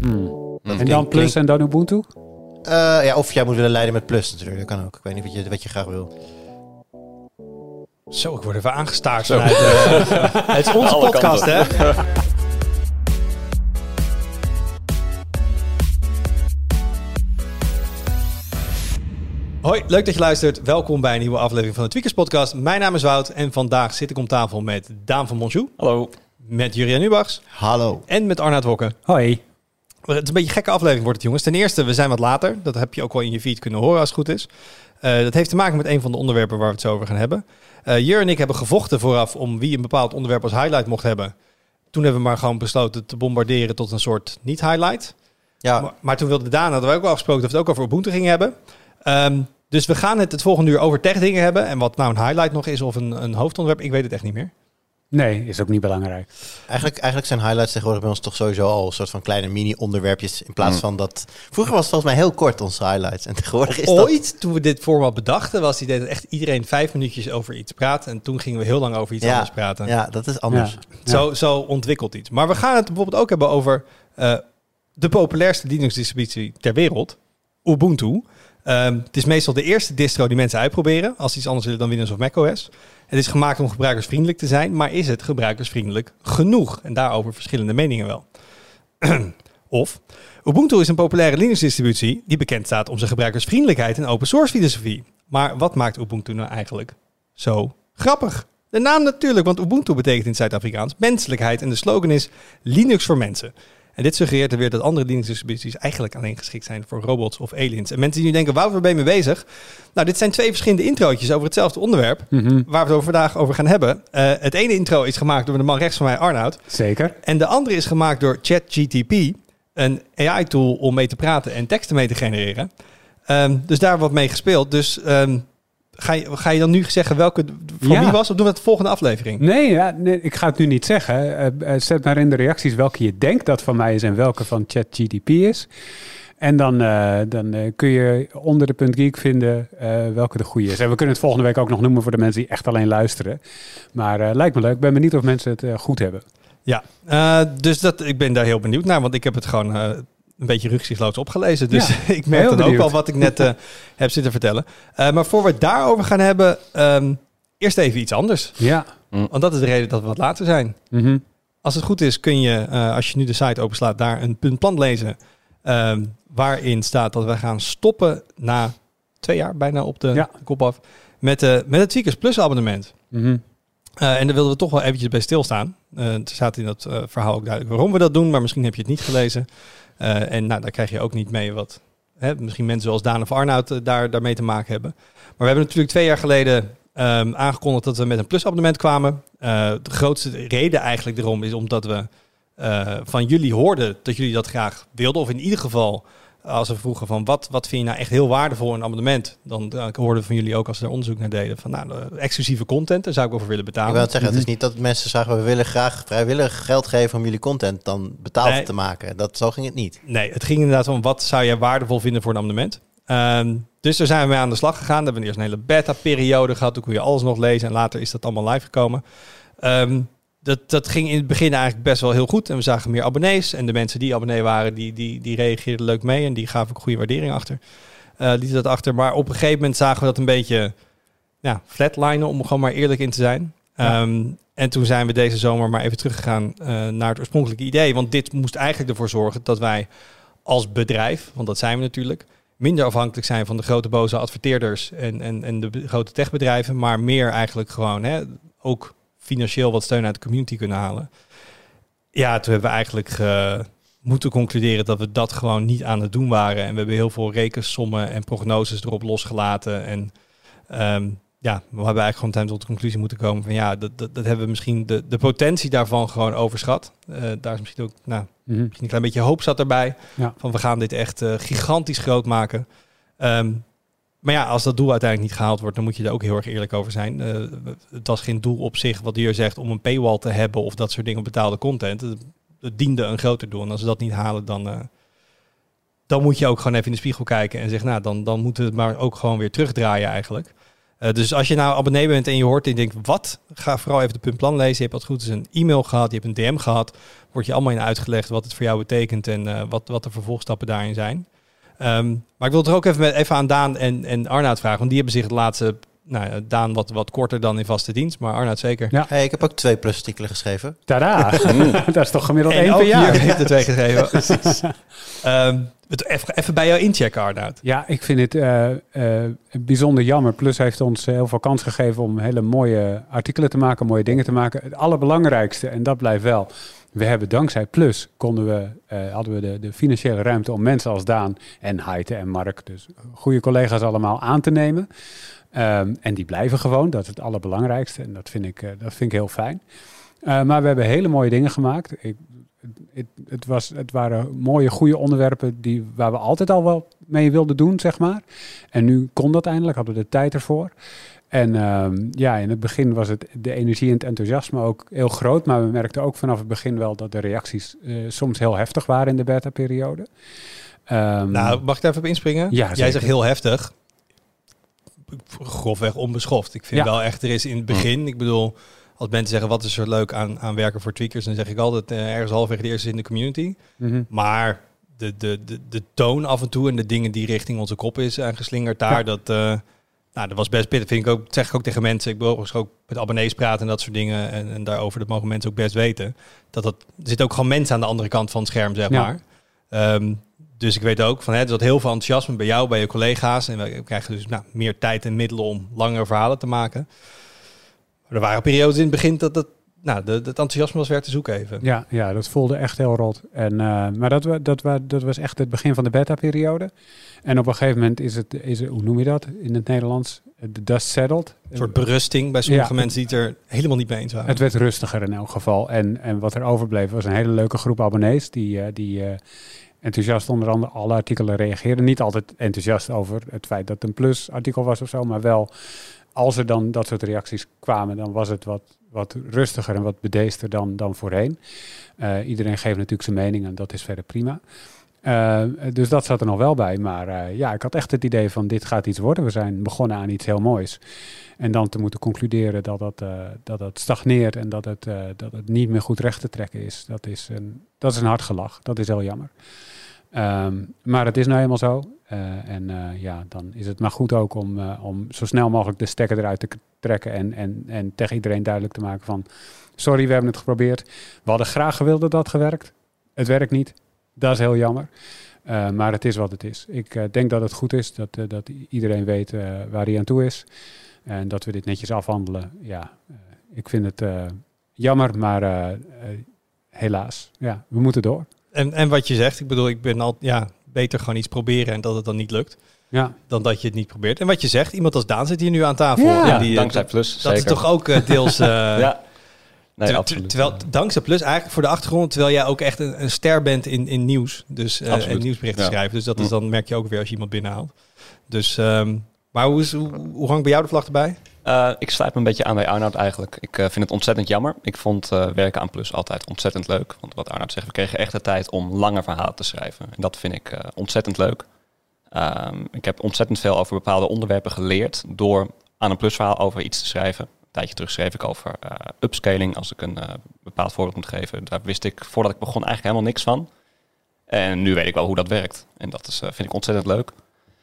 Hmm. En dan Plus en dan Ubuntu? Eh, ja, of jij moet willen leiden met Plus natuurlijk. Dat kan ook. Ik weet niet wat je, wat je graag wil. Zo, ik word even aangestaard vanuit... eh, het is onze Alle podcast, hè? Hoi, leuk dat je luistert. Welkom bij een nieuwe aflevering van de Tweakers Podcast. Mijn naam is Wout en vandaag zit ik om tafel met Daan van Monjou, Hallo. met Jurian Ubachs Hallo. en met Arnaud Wokke. Hoi. Het is een beetje een gekke aflevering wordt het, jongens. Ten eerste, we zijn wat later. Dat heb je ook wel in je feed kunnen horen als het goed is. Eh, dat heeft te maken met een van de onderwerpen waar we het zo over gaan hebben. Eh Jur en ik hebben gevochten vooraf om wie een bepaald onderwerp als highlight mocht hebben. Toen hebben we maar gewoon besloten te bombarderen tot een soort niet-highlight. Ja, Maar, maar toen wilde Daan, hadden we ook al afgesproken dat we het ook over Ubuntu gingen hebben. Ehm, dus we gaan het het volgende uur over tech dingen hebben. En wat nou een highlight nog is of een, een hoofdonderwerp, ik weet het echt niet meer. Nee, is ook niet belangrijk. eigenlijk, eigenlijk zijn highlights tegenwoordig bij ons toch sowieso al een soort van kleine mini-onderwerpjes. In plaats Mm. van dat... Vroeger was het volgens mij heel kort, onze highlights. En tegenwoordig is dat... Ooit, toen we dit format bedachten, was het idee dat echt iedereen vijf minuutjes over iets praat. En toen gingen we heel lang over iets Ja, anders praten. Ja, dat is anders. Ja. Zo, zo ontwikkelt iets. Maar we gaan het bijvoorbeeld ook hebben over eh, de populairste Linux-distributie ter wereld, Ubuntu. Ehm, het is meestal de eerste distro die mensen uitproberen, als ze iets anders willen dan Windows of macOS. Het is gemaakt om gebruikersvriendelijk te zijn, maar is het gebruikersvriendelijk genoeg? En daarover verschillende meningen wel. of, Ubuntu is een populaire Linux-distributie die bekend staat om zijn gebruikersvriendelijkheid en open source filosofie. Maar wat maakt Ubuntu nou eigenlijk zo grappig? De naam natuurlijk, want Ubuntu betekent in het Zuid-Afrikaans menselijkheid en de slogan is Linux voor mensen. En dit suggereert er weer dat andere Linux-distributies eigenlijk alleen geschikt zijn voor robots of aliens. En mensen die nu denken, waar ben je mee bezig? Nou, dit zijn twee verschillende introotjes over hetzelfde onderwerp, Mhm. waar we het over vandaag over gaan hebben. Eh, het ene intro is gemaakt door de man rechts van mij, Arnoud. Zeker. En de andere is gemaakt door ChatGTP, een AI-tool om mee te praten en teksten mee te genereren. Ehm, dus daar wordt mee gespeeld. Dus ehm, ga, je, ga je dan nu zeggen welke van Ja. wie was? Of doen we het de volgende aflevering? Nee, ja, nee, ik ga het nu niet zeggen. Eh, eh, zet maar in de reacties welke je denkt dat van mij is en welke van ChatGDP is. En dan, eh, dan kun je onder de punt geek vinden welke de goede is. En we kunnen het volgende week ook nog noemen voor de mensen die echt alleen luisteren. Maar lijkt me leuk. Ik ben benieuwd of mensen het goed hebben. Ja, dus dat, ik ben daar heel benieuwd naar, want ik heb het gewoon een beetje rugzichtsloos opgelezen. Dus Ja, ik merk dan ook wel wat ik net eh, heb zitten vertellen. Eh, maar voor we het daarover gaan hebben, ehm, eerst even iets anders. Ja. Want dat is de reden dat we wat later zijn. Mhm. Als het goed is, kun je, eh, als je nu de site openslaat, daar een puntplan lezen. ehm, waarin staat dat we gaan stoppen na twee jaar bijna op de Ja. kop af. Met, de met het Tweakers Plus abonnement. Mhm. Eh, en daar wilden we toch wel eventjes bij stilstaan. Eh er staat in dat eh, verhaal ook duidelijk waarom we dat doen, maar misschien heb je het niet gelezen. Eh, en nou, daar krijg je ook niet mee wat hè, misschien mensen zoals Daan of Arnoud eh, daar, daarmee te maken hebben. Maar we hebben natuurlijk twee jaar geleden ehm, aangekondigd dat we met een plusabonnement kwamen. Eh, de grootste reden eigenlijk erom is omdat we van jullie hoorden dat jullie dat graag wilden. Of in ieder geval, als we vroegen van wat, wat vind je nou echt heel waardevol in een abonnement. Dan eh, hoorden we van jullie ook als we er onderzoek naar deden van nou, de exclusieve content, daar zou ik over willen Ik betalen. wil het zeggen, het is Mhm. niet dat mensen zeggen, we willen graag vrijwillig geld geven om jullie content dan betaald Nee. te maken. Dat, zo ging het niet. Nee, het ging inderdaad om wat zou jij waardevol vinden voor een abonnement. Ehm, dus daar zijn we mee aan de slag gegaan. Daar hebben we eerst een hele beta-periode gehad. Toen kon je alles nog lezen en later is dat allemaal live gekomen. Ehm, dat, dat ging in het begin eigenlijk best wel heel goed. En we zagen meer abonnees. En de mensen die abonnee waren, die, die, die reageerden leuk mee. En die gaven ook goede waardering achter. Eh lieten dat achter. Maar op een gegeven moment zagen we dat een beetje ja, flatlinen, om er gewoon maar eerlijk in te zijn. Ja. Ehm, en toen zijn we deze zomer maar even teruggegaan eh, naar het oorspronkelijke idee. Want dit moest eigenlijk ervoor zorgen dat wij als bedrijf, want dat zijn we natuurlijk, minder afhankelijk zijn van de grote boze adverteerders en, en, en de grote techbedrijven, maar meer eigenlijk gewoon hè, ook financieel wat steun uit de community kunnen halen. Ja, toen hebben we eigenlijk ge- moeten concluderen dat we dat gewoon niet aan het doen waren. En we hebben heel veel rekensommen en prognoses erop losgelaten. En ehm, ja, we hebben eigenlijk gewoon tijdens tot de conclusie moeten komen van ja, dat, dat, dat hebben we misschien de, de potentie daarvan gewoon overschat. Eh, daar is misschien ook, nou, Mhm. misschien een klein beetje hoop zat erbij. Ja. Van we gaan dit echt eh, gigantisch groot maken. Ehm, maar ja, als dat doel uiteindelijk niet gehaald wordt, dan moet je er ook heel erg eerlijk over zijn. Eh, het was geen doel op zich, wat hier zegt, om een paywall te hebben of dat soort dingen, betaalde content. Het, diende een groter doel. En als we dat niet halen, dan, eh, dan moet je ook gewoon even in de spiegel kijken en zeggen, nou, dan, dan moeten we het maar ook gewoon weer terugdraaien eigenlijk. Eh, dus als je nou abonnee bent en je hoort en je denkt, wat? Ga vooral even de puntplan lezen. Je hebt wat goed is een e-mail gehad, je hebt een DM gehad. Wordt je allemaal in uitgelegd wat het voor jou betekent en wat, wat de vervolgstappen daarin zijn. Ehm, maar ik wil er ook even, met, even aan Daan en, en Arnoud vragen, want die hebben zich het laatste, nou ja, Daan wat, wat korter dan in vaste dienst, maar Arnoud zeker. Ja. Hey, ik heb ook twee plusartikelen geschreven. Tada! dat is toch gemiddeld En één per jaar. hier heeft de twee geschreven. Ehm, het even, even bij jou inchecken, Arnoud. Ja, ik vind het eh, eh, bijzonder jammer. Plus heeft ons heel veel kans gegeven om hele mooie artikelen te maken, mooie dingen te maken. Het allerbelangrijkste, en dat blijft wel. We hebben dankzij Plus konden we, eh, hadden we de, de financiële ruimte om mensen als Daan en Heite en Mark, dus goede collega's allemaal, aan te nemen. Ehm, en die blijven gewoon, dat is het allerbelangrijkste. En dat vind ik, eh, dat vind ik heel fijn. Eh, maar we hebben hele mooie dingen gemaakt. Ik, het, het, was, het waren mooie, goede onderwerpen die, waar we altijd al wel mee wilden doen, zeg maar. En nu kon dat eindelijk, hadden we de tijd ervoor. En ehm, ja, in het begin was het de energie en het enthousiasme ook heel groot. Maar we merkten ook vanaf het begin wel dat de reacties eh, soms heel heftig waren in de beta-periode. Ehm, Nou, mag ik daar even op inspringen? Ja, Jij zegt heel heftig. Grofweg onbeschoft. Ik vind Ja. wel echt, er is in het begin, ik bedoel, als mensen zeggen wat is er leuk aan, aan werken voor tweakers, dan zeg ik altijd eh, ergens halverwege de eerste in de community. mhm. Maar de, de, de, de toon af en toe en de dingen die richting onze kop is aangeslingerd daar, Ja. dat, eh, nou, dat was best pittig. Vind ik ook, dat zeg ik ook tegen mensen. Ik wil ook met abonnees praten en dat soort dingen. En, en daarover, dat mogen mensen ook best weten. Dat dat, er zitten ook gewoon mensen aan de andere kant van het scherm, zeg Ja. maar. Ehm, dus ik weet ook van hè, zat heel veel enthousiasme bij jou, bij je collega's. En we krijgen dus nou, meer tijd en middelen om langere verhalen te maken. Maar er waren periodes in het begin dat, dat nou, de, het enthousiasme was weer te zoeken even. Ja, ja, dat voelde echt heel rot. En, eh, maar dat, dat, dat was echt het begin van de beta-periode. En op een gegeven moment is het, is het, hoe noem je dat in het Nederlands? De dust settled. Een soort berusting bij sommige Ja. mensen die het er helemaal niet mee eens waren. Het werd rustiger in elk geval. En, en wat er overbleef was een hele leuke groep abonnees die, eh, die eh, enthousiast onder andere alle artikelen reageerden. Niet altijd enthousiast over het feit dat het een plus artikel was of zo, maar wel als er dan dat soort reacties kwamen, dan was het wat, wat rustiger en wat bedeester dan, dan voorheen. Eh, iedereen geeft natuurlijk zijn mening en dat is verder prima. Eh, dus dat zat er nog wel bij. Maar eh, ja, ik had echt het idee van dit gaat iets worden. We zijn begonnen aan iets heel moois. En dan te moeten concluderen dat dat, dat, stagneert en dat het, dat het niet meer goed recht te trekken is. Dat is een, dat is een hard gelach. Dat is heel jammer. Ehm, maar het is nou helemaal zo. Eh, en eh, ja, dan is het maar goed ook om, eh, om zo snel mogelijk de stekker eruit te trekken. En, en, en tegen iedereen duidelijk te maken van... Sorry, we hebben het geprobeerd. We hadden graag gewild dat dat gewerkt. Het werkt niet. Dat is heel jammer. Maar het is wat het is. Ik denk dat het goed is dat, dat iedereen weet waar hij aan toe is. En dat we dit netjes afhandelen. Ja, ik vind het jammer, maar helaas. Ja, we moeten door. En, en wat je zegt, ik bedoel, ik ben al ja, beter gewoon iets proberen en dat het dan niet lukt, Ja, dan dat je het niet probeert. En wat je zegt, iemand als Daan zit hier nu aan tafel. Ja. En die, eh, dankzij Plus, dat zeker. is toch ook eh, deels... eh, ja. Nee, ter- absoluut. Terwijl, dankzij Plus, eigenlijk voor de achtergrond, terwijl jij ook echt een, een ster bent in, in nieuws. Dus eh, Absoluut. en nieuwsberichten Ja. schrijven. Dus dat is Mm. dan merk je ook weer als je iemand binnenhaalt. Dus, ehm, maar hoe, is, hoe, hoe hangt bij jou de vlag erbij? Eh, ik sluit me een beetje aan bij Arnoud eigenlijk. Ik eh, vind het ontzettend jammer. Ik vond eh, werken aan Plus altijd ontzettend leuk. Want wat Arnoud zegt, we kregen echt de tijd om langer verhalen te schrijven. En dat vind ik ontzettend leuk. Ehm, ik heb ontzettend veel over bepaalde onderwerpen geleerd door aan een plusverhaal over iets te schrijven. Een tijdje terug schreef ik over upscaling, als ik een bepaald voorbeeld moet geven. Daar wist ik voordat ik begon eigenlijk helemaal niks van. En nu weet ik wel hoe dat werkt. En dat is, vind ik ontzettend leuk.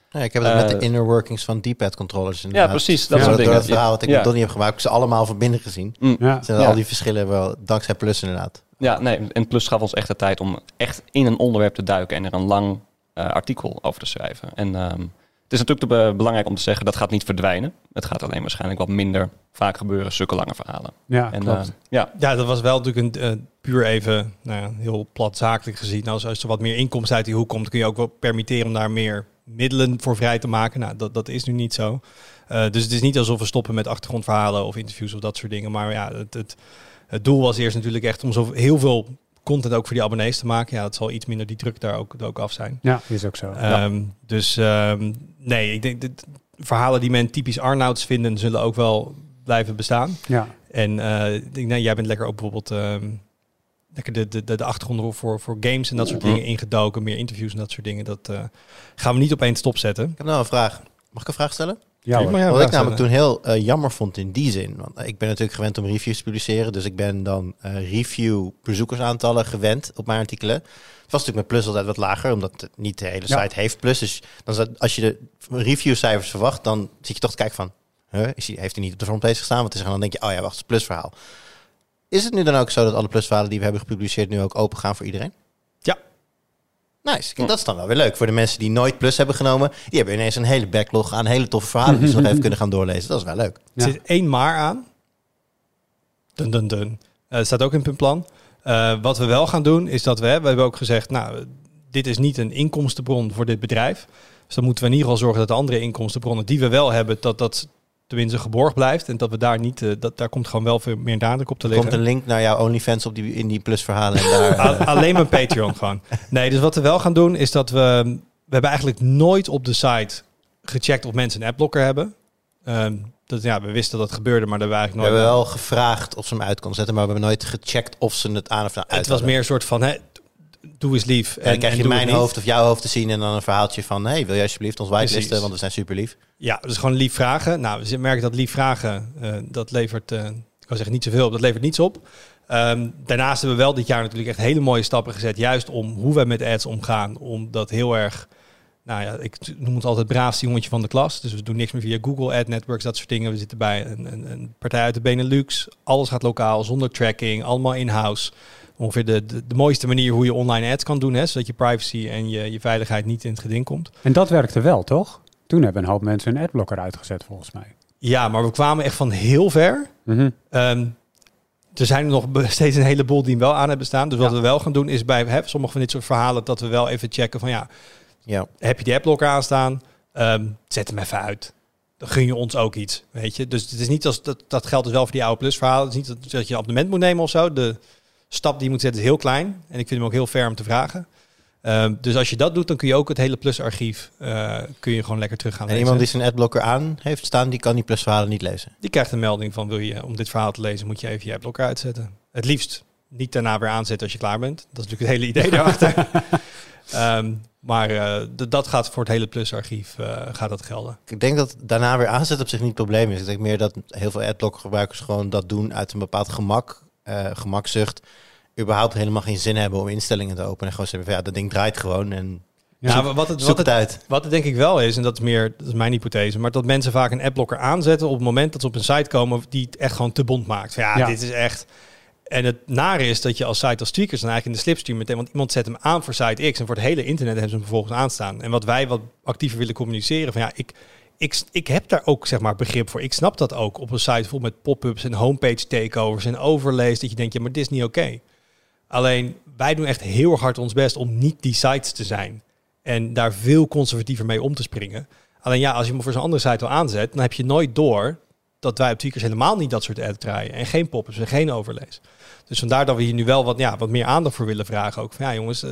Ja, ik heb het met de Eh, inner workings van D-pad controllers. Ja, inderdaad. precies. Dat soort dingen. het verhaal wat ik Ja. met Donnie heb gemaakt, heb ik ze allemaal van binnen gezien. Mm. ja. Zijn Ja. al die verschillen wel dankzij Plus inderdaad. Ja, nee, en Plus gaf ons echt de tijd om echt in een onderwerp te duiken en er een lang eh, artikel over te schrijven. En ehm, het is natuurlijk te be- belangrijk om te zeggen dat gaat niet verdwijnen. Het gaat alleen waarschijnlijk wat minder vaak gebeuren, zulke lange verhalen. ja en klopt. eh, ja, Ja, dat was wel natuurlijk een, puur even, nou ja, heel plat zakelijk gezien. Nou, als, als er wat meer inkomsten uit die hoek komt, kun je ook wel permitteren om daar meer middelen voor vrij te maken. Nou, dat, dat is nu niet zo. Eh, dus het is niet alsof we stoppen met achtergrondverhalen of interviews of dat soort dingen. Maar ja, het, het, het doel was eerst natuurlijk echt om zo heel veel content ook voor die abonnees te maken. Ja, het zal iets minder die druk daar ook, ook af zijn. ja, is ook zo. Ehm, dus ehm, nee, ik denk dat verhalen die men typisch Arnouds vinden, zullen ook wel blijven bestaan. ja. En eh, ik denk, nou, jij bent lekker ook bijvoorbeeld ehm, lekker de, de, de, de achtergronden voor, voor games en dat soort dingen ingedoken, meer interviews en dat soort dingen. Dat eh, gaan we niet opeens stopzetten. Ik heb nou een vraag. Mag ik een vraag stellen? Ja, ja, Wat ik namelijk stellen. toen heel eh, jammer vond in die zin. Want ik ben natuurlijk gewend om reviews te publiceren. Dus ik ben dan eh, review bezoekersaantallen gewend op mijn artikelen. Het was natuurlijk met Plus altijd wat lager, omdat het niet de hele Ja. site heeft Plus. Dus dan zat- als je de reviewcijfers verwacht, dan zit je toch te kijken van... Huh, is hij, heeft hij niet op de frontpage gestaan? Wat is er? En dan denk je, oh ja, wacht, het is een Plus-verhaal. Is het nu dan ook zo dat alle Plus-verhalen die we hebben gepubliceerd... nu ook open gaan voor iedereen? Ja. Nice. Kijk, dat is dan wel weer leuk. Voor de mensen die nooit Plus hebben genomen... die hebben ineens een hele backlog aan hele toffe verhalen... die ze nog even kunnen gaan doorlezen. Dat is wel leuk. Ja. Er zit één maar aan. Dun, dun, dun. Eh, staat ook in het plan. Eh, wat we wel gaan doen, is dat we, we hebben ook gezegd, nou, dit is niet een inkomstenbron voor dit bedrijf. Dus dan moeten we in ieder geval zorgen dat de andere inkomstenbronnen die we wel hebben, dat dat tenminste geborgd blijft. En dat we daar niet, eh, dat, daar komt gewoon wel veel meer nadruk op te Er liggen. komt een link naar jouw OnlyFans op die, in die Plus-verhalen. En daar, eh, alleen mijn Patreon gewoon. Nee, dus wat we wel gaan doen is dat we... We hebben eigenlijk nooit op de site gecheckt of mensen een adblocker hebben. Ehm, dat, ja, we wisten dat het gebeurde, maar dat we we eigenlijk hebben nooit... wel gevraagd of ze hem uit kon zetten... maar we hebben nooit gecheckt of ze het aan of uit het was meer een soort van, hè, doe eens lief. En dan krijg je mijn hoofd of jouw hoofd te zien... en dan een verhaaltje van... hey, wil je alsjeblieft ons whitelisten, want we zijn super lief. Ja, dus gewoon lief vragen. Nou, we merken dat lief vragen, eh, dat levert, eh, ik kan zeggen niet zoveel dat levert niets op. Ehm, daarnaast hebben we wel dit jaar natuurlijk echt hele mooie stappen gezet, juist om hoe we met ads omgaan, om dat heel erg, nou ja, ik noem het altijd braafste jongetje van de klas. Dus we doen niks meer via Google Ad Networks, dat soort dingen. We zitten bij een, een, een partij uit de Benelux, alles gaat lokaal, zonder tracking, allemaal in-house. Ongeveer de, de, de mooiste manier hoe je online ads kan doen, hè, zodat je privacy en je, je veiligheid niet in het geding komt. En dat werkte wel, toch? Toen hebben een hoop mensen een adblocker uitgezet, volgens mij. Ja, maar we kwamen echt van heel ver. Mhm. Ehm, er zijn er nog steeds een heleboel die hem wel aan hebben staan. Dus wat Ja. we wel gaan doen is bij hè, sommige van dit soort verhalen dat we wel even checken van ja, Ja. heb je die adblocker aanstaan? Ehm, zet hem even uit. Dan gun je ons ook iets, weet je. Dus het is niet als dat, dat geldt dus wel voor die oude plus verhalen. Het is niet dat, dat je een abonnement moet nemen of zo. De stap die je moet zetten is heel klein. En ik vind hem ook heel fair om te vragen. Ehm, dus als je dat doet, dan kun je ook het hele plus-archief eh, kun je gewoon lekker terug gaan En lezen. iemand die zijn adblocker aan heeft staan... die kan die Plus-verhalen niet lezen. Die krijgt een melding van wil je om dit verhaal te lezen, moet je even je adblocker uitzetten. Het liefst niet daarna weer aanzetten als je klaar bent. Dat is natuurlijk het hele idee daarachter. Ehm, maar eh, dat gaat voor het hele Plus-archief eh, gaat dat gelden. Ik denk dat daarna weer aanzet op zich niet het probleem is. Ik denk meer dat heel veel adblocker gebruikers gewoon dat doen uit een bepaald gemak, gemakzucht. Überhaupt helemaal geen zin hebben om instellingen te openen. En gewoon zeggen van ja, dat ding draait gewoon en Ja. Maar wat het, zoek wat het uit. wat het denk ik wel is, en dat is meer, dat is mijn hypothese, maar dat mensen vaak een adblocker aanzetten op het moment dat ze op een site komen die het echt gewoon te bond maakt. Ja. dit is echt. En het nare is dat je als site als tweakers dan eigenlijk in de slipstream meteen, want iemand zet hem aan voor site X en voor het hele internet hebben ze hem vervolgens aanstaan. En wat wij wat actiever willen communiceren, van ja, ik, ik, ik heb daar ook zeg maar begrip voor. Ik snap dat ook op een site vol met pop-ups en homepage takeovers en overlays, dat je denkt, ja, maar dit is niet oké. Alleen wij doen echt heel erg hard ons best om niet die sites te zijn. En daar veel conservatiever mee om te springen. Alleen ja, als je hem voor zo'n andere site al aanzet, dan heb je nooit door dat wij op Tweakers helemaal niet dat soort ads draaien. En geen pop-ups en geen overlays. Dus vandaar dat we hier nu wel wat, ja, wat meer aandacht voor willen vragen. Ook van ja jongens, eh,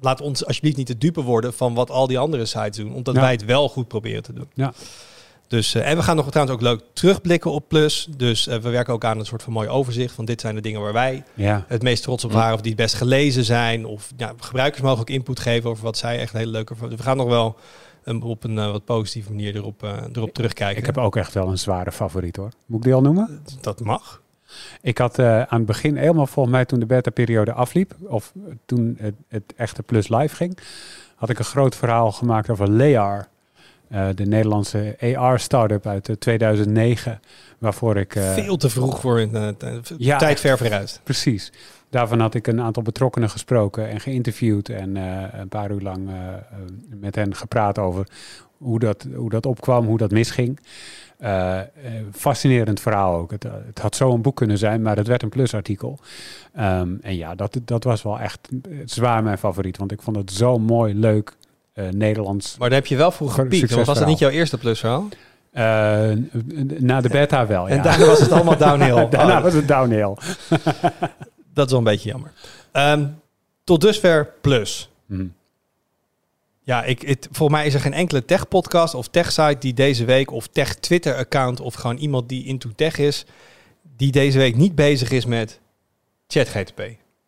laat ons alsjeblieft niet de dupe worden van wat al die andere sites doen. Omdat Ja. wij het wel goed proberen te doen. Ja. Dus, eh, en we gaan nog trouwens ook leuk terugblikken op Plus. Dus eh, we werken ook aan een soort van mooi overzicht van dit zijn de dingen waar wij Ja. het meest trots op waren. Of die het best gelezen zijn. Of ja, gebruikers mogen ook input geven over wat zij echt een hele leuke... We gaan nog wel um, op een eh, wat positieve manier erop, erop terugkijken. Ik heb ook echt wel een zware favoriet hoor. Moet ik die al noemen? Dat mag. Ik had aan het begin, helemaal volgens mij toen de beta-periode afliep, of toen het, het echte Plus live ging, had ik een groot verhaal gemaakt over Lear. Eh, de Nederlandse AR-startup uit eh, 2009, waarvoor ik... eh, Veel te vroeg voor een eh, t- Ja, tijd ver vooruit. Precies. Daarvan had ik een aantal betrokkenen gesproken en geïnterviewd en eh, een paar uur lang eh, eh, met hen gepraat over hoe dat, hoe dat opkwam, hoe dat misging. Eh, eh, fascinerend verhaal ook. Het, eh, het had zo een boek kunnen zijn, maar het werd een plusartikel. Ehm, en ja, dat, dat was wel echt eh, zwaar mijn favoriet, want ik vond het zo mooi, leuk, eh, Nederlands. Maar daar heb je wel vroeg Ge- gepiekt. Want was dat niet jouw eerste plusverhaal? Eh, na de beta wel, ja. En daarna was het allemaal downhill. Daarna Oh, was het downhill. dat is wel een beetje jammer. Ehm, tot dusver plus. Hm. Ja, ik, het, volgens mij is er geen enkele tech-podcast of tech-site die deze week, of tech-Twitter-account, of gewoon iemand die into tech is, die deze week niet bezig is met ChatGTP.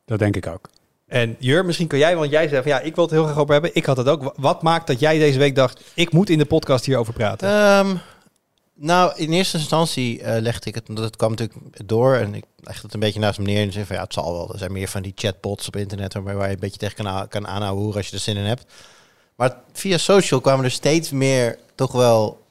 Dat denk ik ook. En Jur, misschien kan jij, want jij zei van ja, ik wil het heel graag over hebben. Ik had het ook. Wa- Wat maakt dat jij deze week dacht, ik moet in de podcast hierover praten? Ehm, nou, in eerste instantie eh, legde ik het, omdat het kwam natuurlijk door en ik legde het een beetje naast me neer en zei van ja, het zal wel. Er zijn meer van die chatbots op internet waar, je een beetje tegen kan, kan aanhouden als je er zin in hebt. Maar via social kwamen er steeds meer toch wel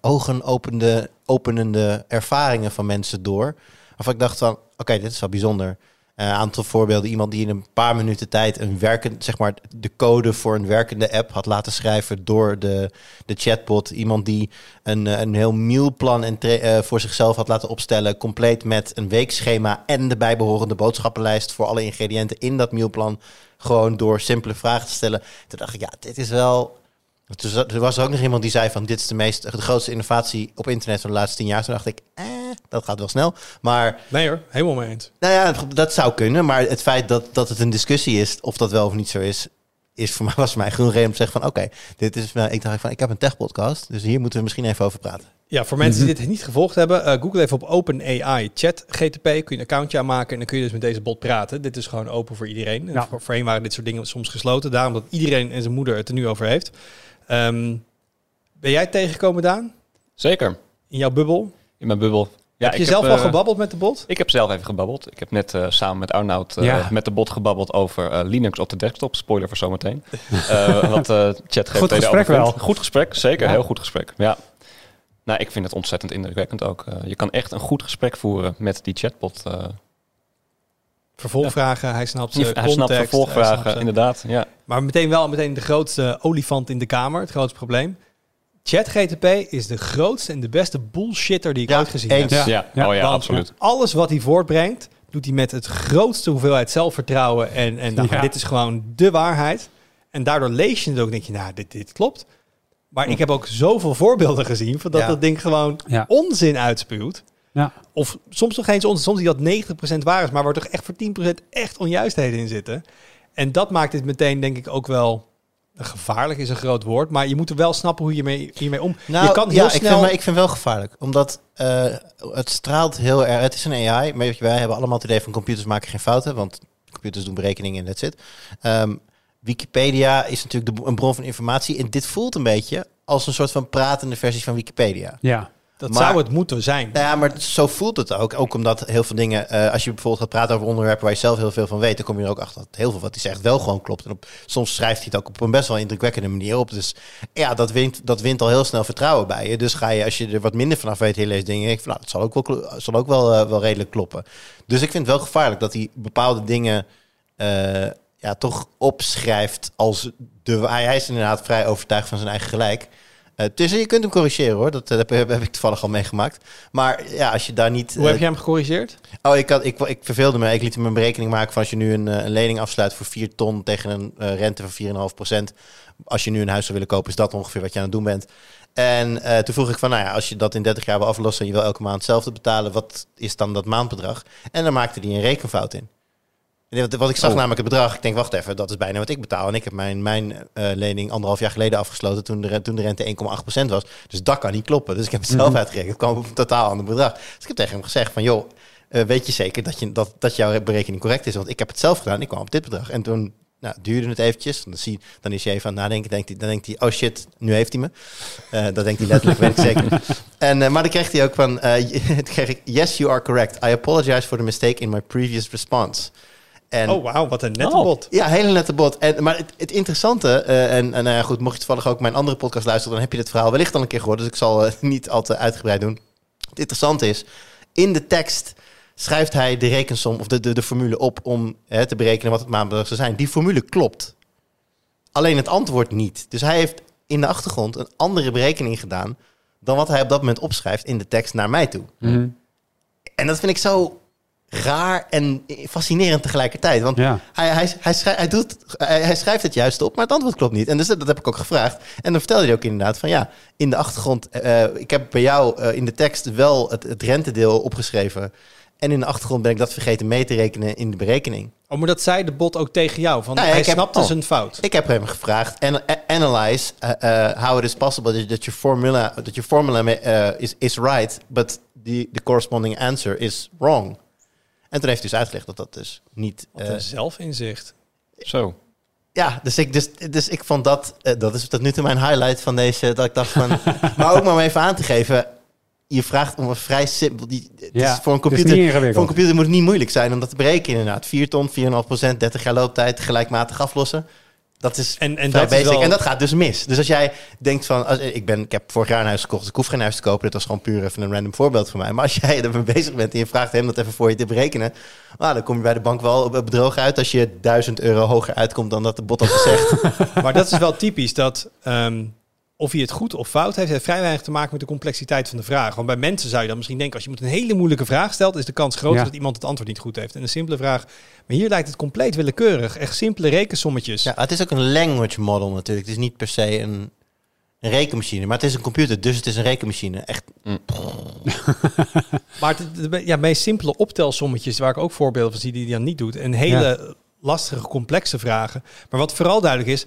ogen openende, openende ervaringen van mensen door. Waarvan ik dacht van, oké, dit is wel bijzonder. Een aantal voorbeelden. Iemand die in een paar minuten tijd een werkend, zeg maar, de code voor een werkende app had laten schrijven door de, de chatbot. Iemand die een, eh, een heel mealplan en eh, voor zichzelf had laten opstellen. Compleet met een weekschema en de bijbehorende boodschappenlijst voor alle ingrediënten in dat mealplan. Gewoon door simpele vragen te stellen. Toen dacht ik, ja, dit is wel. Er was ook nog iemand die zei van dit is de meest de grootste innovatie op internet van de laatste tien jaar. Toen dacht ik, eh, dat gaat wel snel. Maar Nee hoor, helemaal mee eens. nou ja, dat zou kunnen. Maar het feit dat, dat het een discussie is, of dat wel of niet zo is, is voor mij, was voor mij genoeg reden om te zeggen van oké, dit is wel- ik dacht van ik heb een tech podcast, dus hier moeten we misschien even over praten. Ja, voor mensen die dit niet gevolgd hebben, eh, google even op OpenAI Chat GTP. Kun je een accountje aanmaken en dan kun je dus met deze bot praten. Dit is gewoon open voor iedereen. En Ja. Voor, voorheen waren dit soort dingen soms gesloten. Daarom dat iedereen en zijn moeder het er nu over heeft. Ehm, ben jij tegengekomen, Daan? Zeker. In jouw bubbel? In mijn bubbel. Ja, heb je zelf al eh, gebabbeld met de bot? Ik heb zelf even gebabbeld. Ik heb net eh, samen met Arnoud eh, Ja. met de bot gebabbeld over eh, Linux op de desktop. Spoiler voor zometeen. Eh wat eh ChatGPT Goed gesprek wel. Goed gesprek, zeker. Ja. Heel goed gesprek. Ja. Nou, ik vind het ontzettend indrukwekkend ook. Eh, je kan echt een goed gesprek voeren met die chatbot. Eh. Vervolgvragen, hij snapt ze, hij snapt context, hij vervolgvragen, snapt ze. inderdaad. Ja. Maar meteen wel meteen de grootste olifant in de kamer, het grootste probleem. ChatGTP is de grootste en de beste bullshitter die ik Ja, ooit gezien eens. heb. Ja. Ja. Ja. oh ja, absoluut. Alles wat hij voortbrengt, doet hij met het grootste hoeveelheid zelfvertrouwen. En, en nou, Ja. dit is gewoon de waarheid. En daardoor lees je het ook, denk je, nou, dit, dit klopt. Maar ik heb ook zoveel voorbeelden gezien van dat Ja. dat ding gewoon Ja. onzin uitspuwt. Ja. Of soms nog eens onzin, soms die dat 90% waar is, maar waar toch echt voor 10% echt onjuistheden in zitten. En dat maakt het meteen, denk ik, ook wel gevaarlijk is een groot woord, maar je moet er wel snappen hoe je mee, hiermee om. Nou, je kan heel ja, ik, snel. vind, maar ik vind wel gevaarlijk, omdat eh, het straalt heel erg. Het is een AI, maar wij hebben allemaal het idee van computers maken geen fouten, want computers doen berekeningen en that's it. Ehm, Wikipedia is natuurlijk de, een bron van informatie en dit voelt een beetje als een soort van pratende versie van Wikipedia. Ja. Dat maar- zou het moeten zijn. Nou ja, maar zo voelt het ook. Ook omdat heel veel dingen, eh, als je bijvoorbeeld gaat praten over onderwerpen waar je zelf heel veel van weet, dan kom je er ook achter dat heel veel wat hij zegt wel gewoon klopt. En op, soms schrijft hij het ook op een best wel indrukwekkende manier op. Dus ja, dat wint, dat wint al heel snel vertrouwen bij je. Dus ga je, als je er wat minder vanaf weet, heel leest dingen, denk ik van, nou, dat zal ook wel, zal ook wel, eh, wel redelijk kloppen. Dus ik vind het wel gevaarlijk dat hij bepaalde dingen eh, ja, toch opschrijft als de. Hij is inderdaad vrij overtuigd van zijn eigen gelijk. Eh dus je kunt hem corrigeren hoor. Dat eh, heb, heb ik toevallig al meegemaakt. Maar ja, als je daar niet. Hoe eh, heb je hem gecorrigeerd? Oh, ik, had, ik, ik verveelde me. Ik liet hem een berekening maken van als je nu een, eh, een lening afsluit voor 4 ton tegen een eh, rente van 4,5% Als je nu een huis zou willen kopen, is dat ongeveer wat je aan het doen bent. En eh, toen vroeg ik van, nou ja, als je dat in 30 jaar wil aflossen en je wil elke maand hetzelfde betalen, wat is dan dat maandbedrag? En dan maakte hij een rekenfout in. Wat- ik zag Oh. namelijk het bedrag, ik denk, wacht even, dat is bijna wat ik betaal. En ik heb mijn, mijn eh, lening anderhalf jaar geleden afgesloten toen de, toen de rente 1,8% was. Dus dat kan niet kloppen. Dus ik heb het zelf Mhm. uitgerekend. Het kwam op een totaal ander bedrag. Dus ik heb tegen hem gezegd van, joh, eh, weet je zeker dat, je, dat, dat jouw berekening correct is? Want ik heb het zelf gedaan, ik kwam op dit bedrag. En toen nou, duurde het eventjes. Dan, zie, dan is hij even aan het nadenken. Denkt hij, dan denkt hij, oh shit, nu heeft hij me. Eh, dat denkt hij letterlijk, weet ik zeker. En, maar dan kreeg hij ook van, kreeg ik, yes, you are correct. I apologize for the mistake in my previous response. En, oh, wauw, wat een nette Oh. bot. ja, hele nette bot. En, maar het, het interessante, eh, en, en nou ja, goed, mocht je toevallig ook mijn andere podcast luisteren, dan heb je dit verhaal wellicht al een keer gehoord. Dus ik zal eh, niet al te uitgebreid doen. Het interessante is, in de tekst schrijft hij de rekensom of de, de, de formule op om hè, te berekenen wat het maandbedrag zou zijn. Die formule klopt. Alleen het antwoord niet. Dus hij heeft in de achtergrond een andere berekening gedaan dan wat hij op dat moment opschrijft in de tekst naar mij toe. Mhm. En dat vind ik zo raar en fascinerend tegelijkertijd. Want Ja. hij, hij, hij, hij, doet, hij, hij schrijft het juist op, maar het antwoord klopt niet. En dus dat, dat heb ik ook gevraagd. En dan vertelde hij ook inderdaad van ja, in de achtergrond, eh, ik heb bij jou eh, in de tekst wel het, het rentedeel opgeschreven. En in de achtergrond ben ik dat vergeten mee te rekenen in de berekening. Oh, maar dat zei de bot ook tegen jou. Van, Nou hij ik heb- snapte oh. zijn fout. Ik heb hem gevraagd, an, a- analyze uh, uh, how it is possible that, that your formula, that your formula uh, is, is right, but the, the corresponding answer is wrong. En toen heeft hij dus uitgelegd dat dat dus niet... Wat eh, een zelfinzicht. Zo. Ja, dus ik, dus, dus ik vond dat, eh, dat is tot nu toe mijn highlight van deze, dat ik dacht van, maar ook maar om even aan te geven, je vraagt om een vrij simpel, die, het Ja, is voor een het is computer, voor een computer moet het niet moeilijk zijn om dat te berekenen inderdaad. 4 ton, 4,5 procent, 30 jaar looptijd, gelijkmatig aflossen. Dat is En, en vrij dat is basic wel... en dat gaat dus mis. Dus als jij denkt van, als, ik, ben, ik heb vorig jaar een huis gekocht, dus ik hoef geen huis te kopen. Dit was gewoon puur even een random voorbeeld van mij. Maar als jij ermee bezig bent en je vraagt hem dat even voor je te berekenen, ah, dan kom je bij de bank wel op het bedroog uit als je 1000 euro hoger uitkomt dan dat de bot had gezegd. Maar dat is wel typisch dat ehm, of hij het goed of fout heeft, heeft vrij weinig te maken met de complexiteit van de vraag. Want bij mensen zou je dan misschien denken, als je moet een hele moeilijke vraag stelt, is de kans groter Ja. dat iemand het antwoord niet goed heeft. En een simpele vraag. Maar hier lijkt het compleet willekeurig. Echt simpele rekensommetjes. Ja, het is ook een language model natuurlijk. Het is niet per se een, een rekenmachine, maar het is een computer, dus het is een rekenmachine. Echt, Maar het- de, ja, meest simpele optelsommetjes, waar ik ook voorbeelden van zie die hij dan niet doet. En hele lastige, complexe vragen. Maar wat vooral duidelijk is,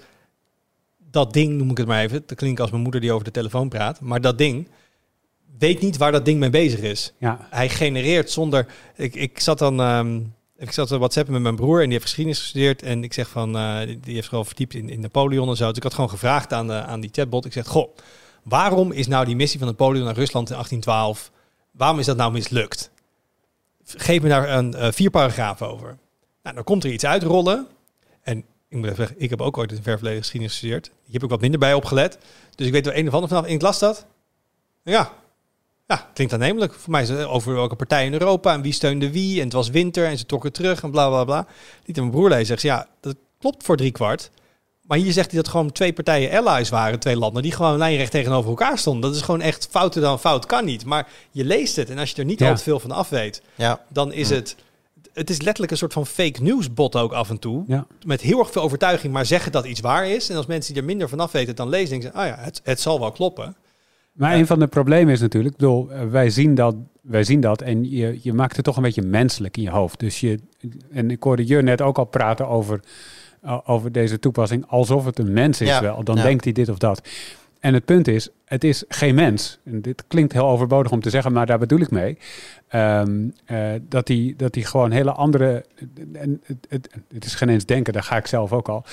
dat ding, noem ik het maar even. Dat klinkt als mijn moeder die over de telefoon praat. Maar dat ding weet niet waar dat ding mee bezig is. Ja, Hij genereert zonder... Ik, ik zat dan... ehm, ik zat te whatsappen met mijn broer en die heeft geschiedenis gestudeerd. En ik zeg van, eh, die- heeft gewoon verdiept in, in Napoleon en zo. Dus ik had gewoon gevraagd aan, de, aan die chatbot. Ik zeg, goh, waarom is nou die missie van Napoleon naar Rusland in 1812... Waarom is dat nou mislukt? Geef me daar een, eh, vier paragrafen over. Nou, dan komt er iets uitrollen. En ik moet even zeggen, ik heb ook ooit in verleden geschiedenis gestudeerd. Hier heb ik wat minder bij opgelet. Dus ik weet er een of ander vanaf. En ik las dat. Ja, ja, klinkt aannemelijk. Voor mij is het over welke partij in Europa en wie steunde wie. En het was winter en ze trokken terug en bla bla bla. Liet mijn broer lezen. Zegt ze, ja, dat klopt voor drie kwart. Maar hier zegt hij dat gewoon twee partijen allies waren, twee landen, die gewoon lijnrecht tegenover elkaar stonden. Dat is gewoon echt fouter dan fout, kan niet. Maar je leest het en als je er niet Ja. al te veel van af weet, ja. dan is het... Het is letterlijk een soort van fake news bot ook af en toe. ja. Met heel erg veel overtuiging, maar zeggen dat iets waar is. En als mensen die er minder van af weten, dan lezen, denken ze, ah ja, het, het zal wel kloppen. Maar Ja. een van de problemen is natuurlijk, bedoel, eh, wij zien dat, wij zien dat en je, je maakt het toch een beetje menselijk in je hoofd. Dus je, en ik hoorde je net ook al praten over, eh, over deze toepassing, alsof het een mens is Ja, wel. Dan denkt hij dit of dat. En het punt is, het is geen mens. En dit klinkt heel overbodig om te zeggen, maar daar bedoel ik mee. Ehm, eh, dat hij dat die gewoon hele andere. En het, het, het is geen eens denken, daar ga ik zelf ook al.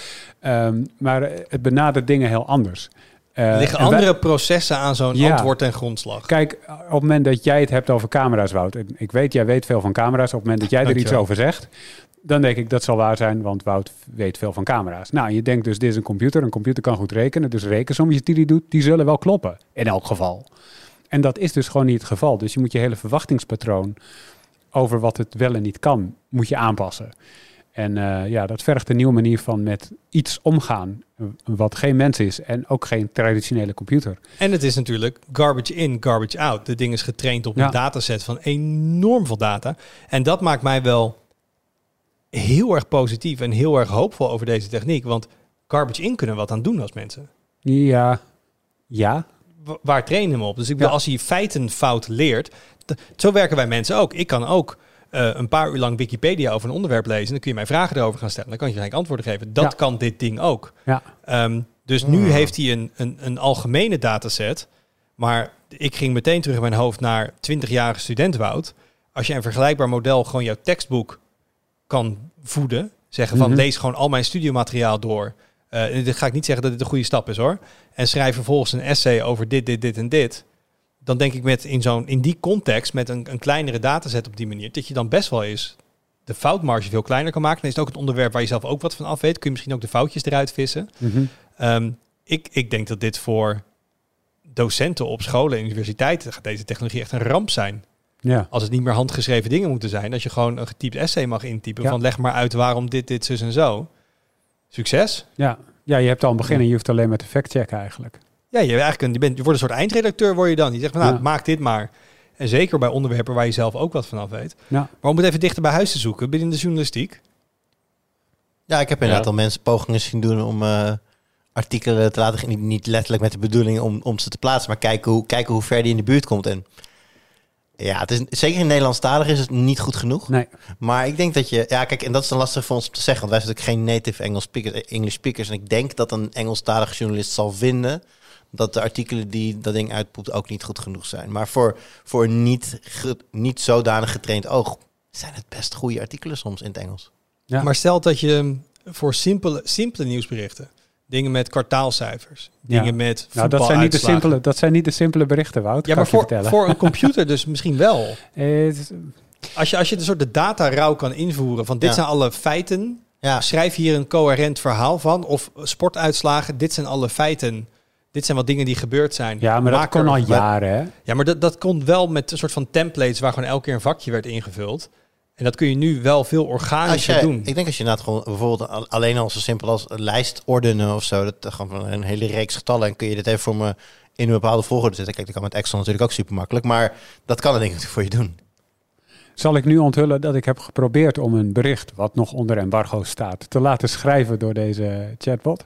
Ehm, maar het benadert dingen heel anders. Eh, Er liggen wij- andere processen aan zo'n Ja. antwoord en grondslag. Kijk, op het moment dat jij het hebt over camera's, Wout. Ik weet, jij weet veel van camera's. Op het moment dat jij er iets over zegt, dan denk ik dat zal waar zijn, want Wout weet veel van camera's. Nou, je denkt dus, dit is een computer. Een computer kan goed rekenen. Dus rekensommetjes die die doet, die zullen wel kloppen. In elk geval. En dat is dus gewoon niet het geval. Dus je moet je hele verwachtingspatroon over wat het wel en niet kan, moet je aanpassen. En eh, ja, dat vergt een nieuwe manier van met iets omgaan, wat geen mens is en ook geen traditionele computer. En het is natuurlijk garbage in, garbage out. Dit ding is getraind op Ja. een dataset van enorm veel data. En dat maakt mij wel heel erg positief en heel erg hoopvol over deze techniek. Want garbage in kunnen we wat aan doen als mensen. Ja, ja, Wa- Waar trainen we hem op? Dus ik bedoel, Ja. als hij feiten fout leert, zo werken wij mensen ook. Ik kan ook eh, een paar uur lang Wikipedia over een onderwerp lezen. Dan kun je mij vragen erover gaan stellen. Dan kan je gelijk antwoorden geven. Dat Ja. kan dit ding ook. ja. Ehm, dus nu Hmm. heeft hij een, een, een algemene dataset. Maar ik ging meteen terug in mijn hoofd naar 20-jarige student Wout. Als je een vergelijkbaar model gewoon jouw tekstboek kan voeden. Zeggen van Mhm. lees gewoon al mijn studiemateriaal door. Eh dit ga ik niet zeggen dat dit een goede stap is hoor. En schrijf vervolgens een essay over dit, dit, dit en dit. Dan denk ik met in, zo'n, in die context, met een, een kleinere dataset op die manier, dat je dan best wel eens de foutmarge veel kleiner kan maken. Dan is het ook het onderwerp waar je zelf ook wat van af weet. Kun je misschien ook de foutjes eruit vissen. Mhm. Ehm, ik, ik denk dat dit voor docenten op scholen en universiteiten gaat deze technologie echt een ramp zijn. Ja. Als het niet meer handgeschreven dingen moeten zijn. Als je gewoon een getypt essay mag intypen Ja. van leg maar uit waarom dit, dit, zus en zo. Succes. Ja. ja, je hebt al een begin en je hoeft alleen maar te factchecken eigenlijk. Ja, je, eigenlijk een, je, bent, je wordt een soort eindredacteur word je dan. Die zegt van nou, Ja. maak dit maar. En zeker bij onderwerpen waar je zelf ook wat van af weet. Ja. Maar om het even dichter bij huis te zoeken, binnen de journalistiek. Ja, ik heb inderdaad Ja. al mensen pogingen zien doen om eh, artikelen te laten, niet, niet letterlijk met de bedoeling om, om ze te plaatsen, maar kijken hoe, kijken hoe ver die in de buurt komt. En ja, het is, zeker in Nederlandstalig is het niet goed genoeg. Nee. Maar ik denk dat je, ja kijk, en dat is dan lastig voor ons om te zeggen, want wij zijn natuurlijk geen native Engels speakers, English speakers. En ik denk dat een Engelstalige journalist zal vinden dat de artikelen die dat ding uitpoept ook niet goed genoeg zijn. Maar voor, voor een niet, ge- niet zodanig getraind oog zijn het best goede artikelen soms in het Engels. Ja. Maar stel dat je voor simpele, simpele nieuwsberichten. Dingen met kwartaalcijfers. Ja. Dingen met Nou, dat zijn, niet de simpele, dat zijn niet de simpele berichten, Wout. Ja, kan maar voor, voor een computer dus misschien wel. Eh, Als je, als je de soort de data rauw kan invoeren van dit Ja. zijn alle feiten, Ja, schrijf hier een coherent verhaal van. Of sportuitslagen, dit zijn alle feiten. Dit zijn wat dingen die gebeurd zijn. ja, maar dat kon er- al jaren, hè? Ja, maar dat, dat kon wel met een soort van templates waar gewoon elke keer een vakje werd ingevuld. En dat kun je nu wel veel organischer je, doen. ik denk als je inderdaad gewoon bijvoorbeeld al- alleen al zo simpel als een lijst ordenen of zo, dat eh, gewoon van een hele reeks getallen en kun je dit even voor me in een bepaalde volgorde zetten. Kijk, dat kan met Excel natuurlijk ook super makkelijk, maar dat kan het denk ik voor je doen. Zal ik nu onthullen dat ik heb geprobeerd om een bericht, wat nog onder embargo staat, te laten schrijven door deze chatbot?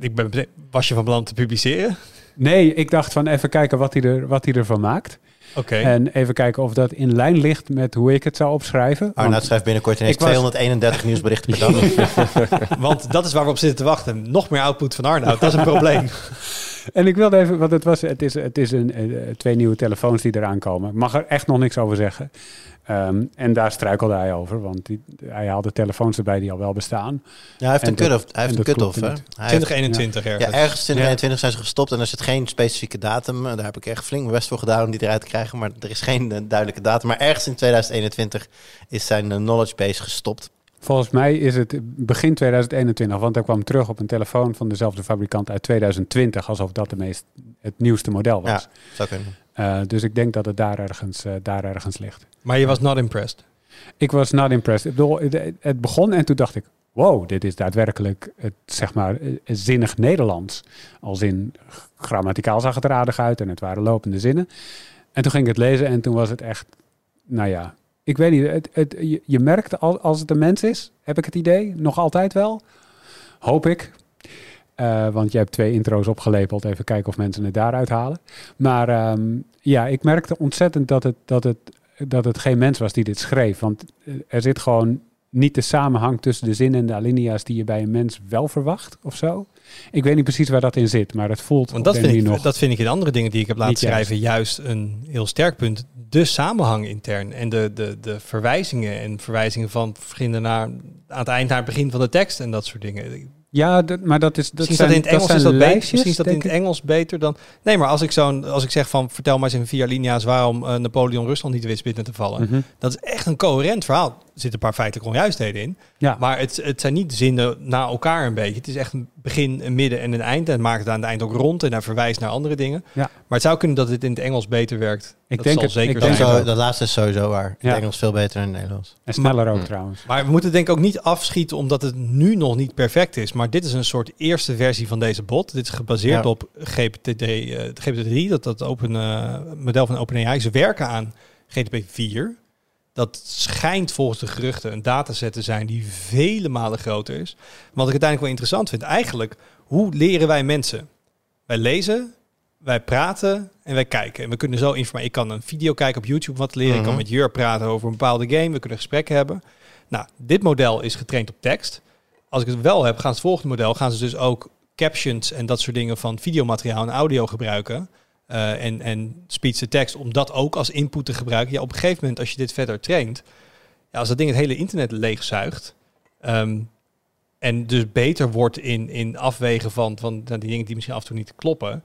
Ik ben, was je van plan te publiceren? Nee, ik dacht van even kijken wat hij, er, wat hij ervan maakt. Oké. En even kijken of dat in lijn ligt met hoe ik het zou opschrijven. Arnoud schrijft binnenkort ineens ik was- 231 nieuwsberichten per dag. Want dat is waar we op zitten te wachten. Nog meer output van Arnoud. Dat is een probleem. En ik wilde even, want het, was, het is, het is een, eh, twee nieuwe telefoons die eraan komen. Ik mag er echt nog niks over zeggen. Ehm, en daar struikelde hij over, want die, hij haalde telefoons erbij die al wel bestaan. Ja, hij heeft En een cut-off. Hij heeft en een cut-off, hè? klopte Hij heeft- 2021 ja, ergens. ergens 2021 zijn ze gestopt en er zit geen specifieke datum. Daar heb ik echt flink mijn best voor gedaan om die eruit te krijgen, maar er is geen eh, duidelijke datum. Maar ergens in 2021 is zijn eh, knowledge base gestopt. Volgens mij is het begin 2021, want hij kwam terug op een telefoon van dezelfde fabrikant uit 2020, alsof dat de meest, het nieuwste model was. Ja, zou kunnen. Eh, dus ik denk dat het daar ergens, eh, daar ergens ligt. Maar je was not impressed. Ik was not impressed. Ik bedoel, het, het begon en toen dacht ik, wow, dit is daadwerkelijk het, zeg maar, eh, zinnig Nederlands. Als in grammaticaal zag het er aardig uit en het waren lopende zinnen. En toen ging ik het lezen en toen was het echt, nou ja, ik weet niet, het, het, je, je merkt al, als het een mens is, heb ik het idee, nog altijd wel. Hoop ik. Eh, want je hebt twee intro's opgelepeld. Even kijken of mensen het daaruit halen. Maar ehm, ja, ik merkte ontzettend dat het, dat, het, dat het geen mens was die dit schreef. Want eh, er zit gewoon niet de samenhang tussen de zinnen en de alinea's die je bij een mens wel verwacht of zo. Ik weet niet precies waar dat in zit, maar het voelt Want dat vind, ik, nog. dat vind ik in andere dingen die ik heb laten juist. schrijven juist een heel sterk punt. De samenhang intern en de, de, de verwijzingen en verwijzingen van vrienden naar aan het eind naar het begin van de tekst en dat soort dingen. Ja, dat, maar dat is dat misschien is zijn, dat in het Engels zijn is dat beter. lijstjes, Misschien is dat in het. Engels beter dan. Nee, maar als ik zo'n als ik zeg van vertel maar eens in vier linea's waarom eh, Napoleon Rusland niet wist binnen te vallen. Mhm. Dat is echt een coherent verhaal. Er zitten een paar feitelijke onjuistheden in. Ja, Maar het, het zijn niet zinnen na elkaar een beetje. Het is echt een begin, een midden en een eind. En maakt het aan het eind ook rond en hij verwijst naar andere dingen. Ja. Maar het zou kunnen dat het in het Engels beter werkt. Ik dat denk zal het- zeker ik denk zo, dat laatste is sowieso waar. Ja. Het Engels veel beter dan het Nederlands. en sneller ook Mm. trouwens. Maar we moeten denk ik ook niet afschieten omdat het nu nog niet perfect is. Maar dit is een soort eerste versie van deze bot. Dit is gebaseerd Ja. op GPT, eh, GPT-3, dat, dat open, eh, model van OpenAI. Ze werken aan GTP4. Dat schijnt volgens de geruchten een dataset te zijn die vele malen groter is. Maar wat ik uiteindelijk wel interessant vind, eigenlijk, hoe leren wij mensen? Wij lezen, wij praten en wij kijken. En we kunnen zo informatie. Ik kan een video kijken op YouTube wat leren. Ik kan Mhm. met Jur praten over een bepaalde game. We kunnen gesprekken hebben. Nou, dit model is getraind op tekst. Als ik het wel heb, gaan ze het volgende model, gaan ze dus ook captions en dat soort dingen van videomateriaal en audio gebruiken. Eh, en, en speech to text, om dat ook als input te gebruiken. Ja, op een gegeven moment, als je dit verder traint, ja, als dat ding het hele internet leegzuigt. ehm, en dus beter wordt in, in afwegen van, van die dingen die misschien af en toe niet kloppen.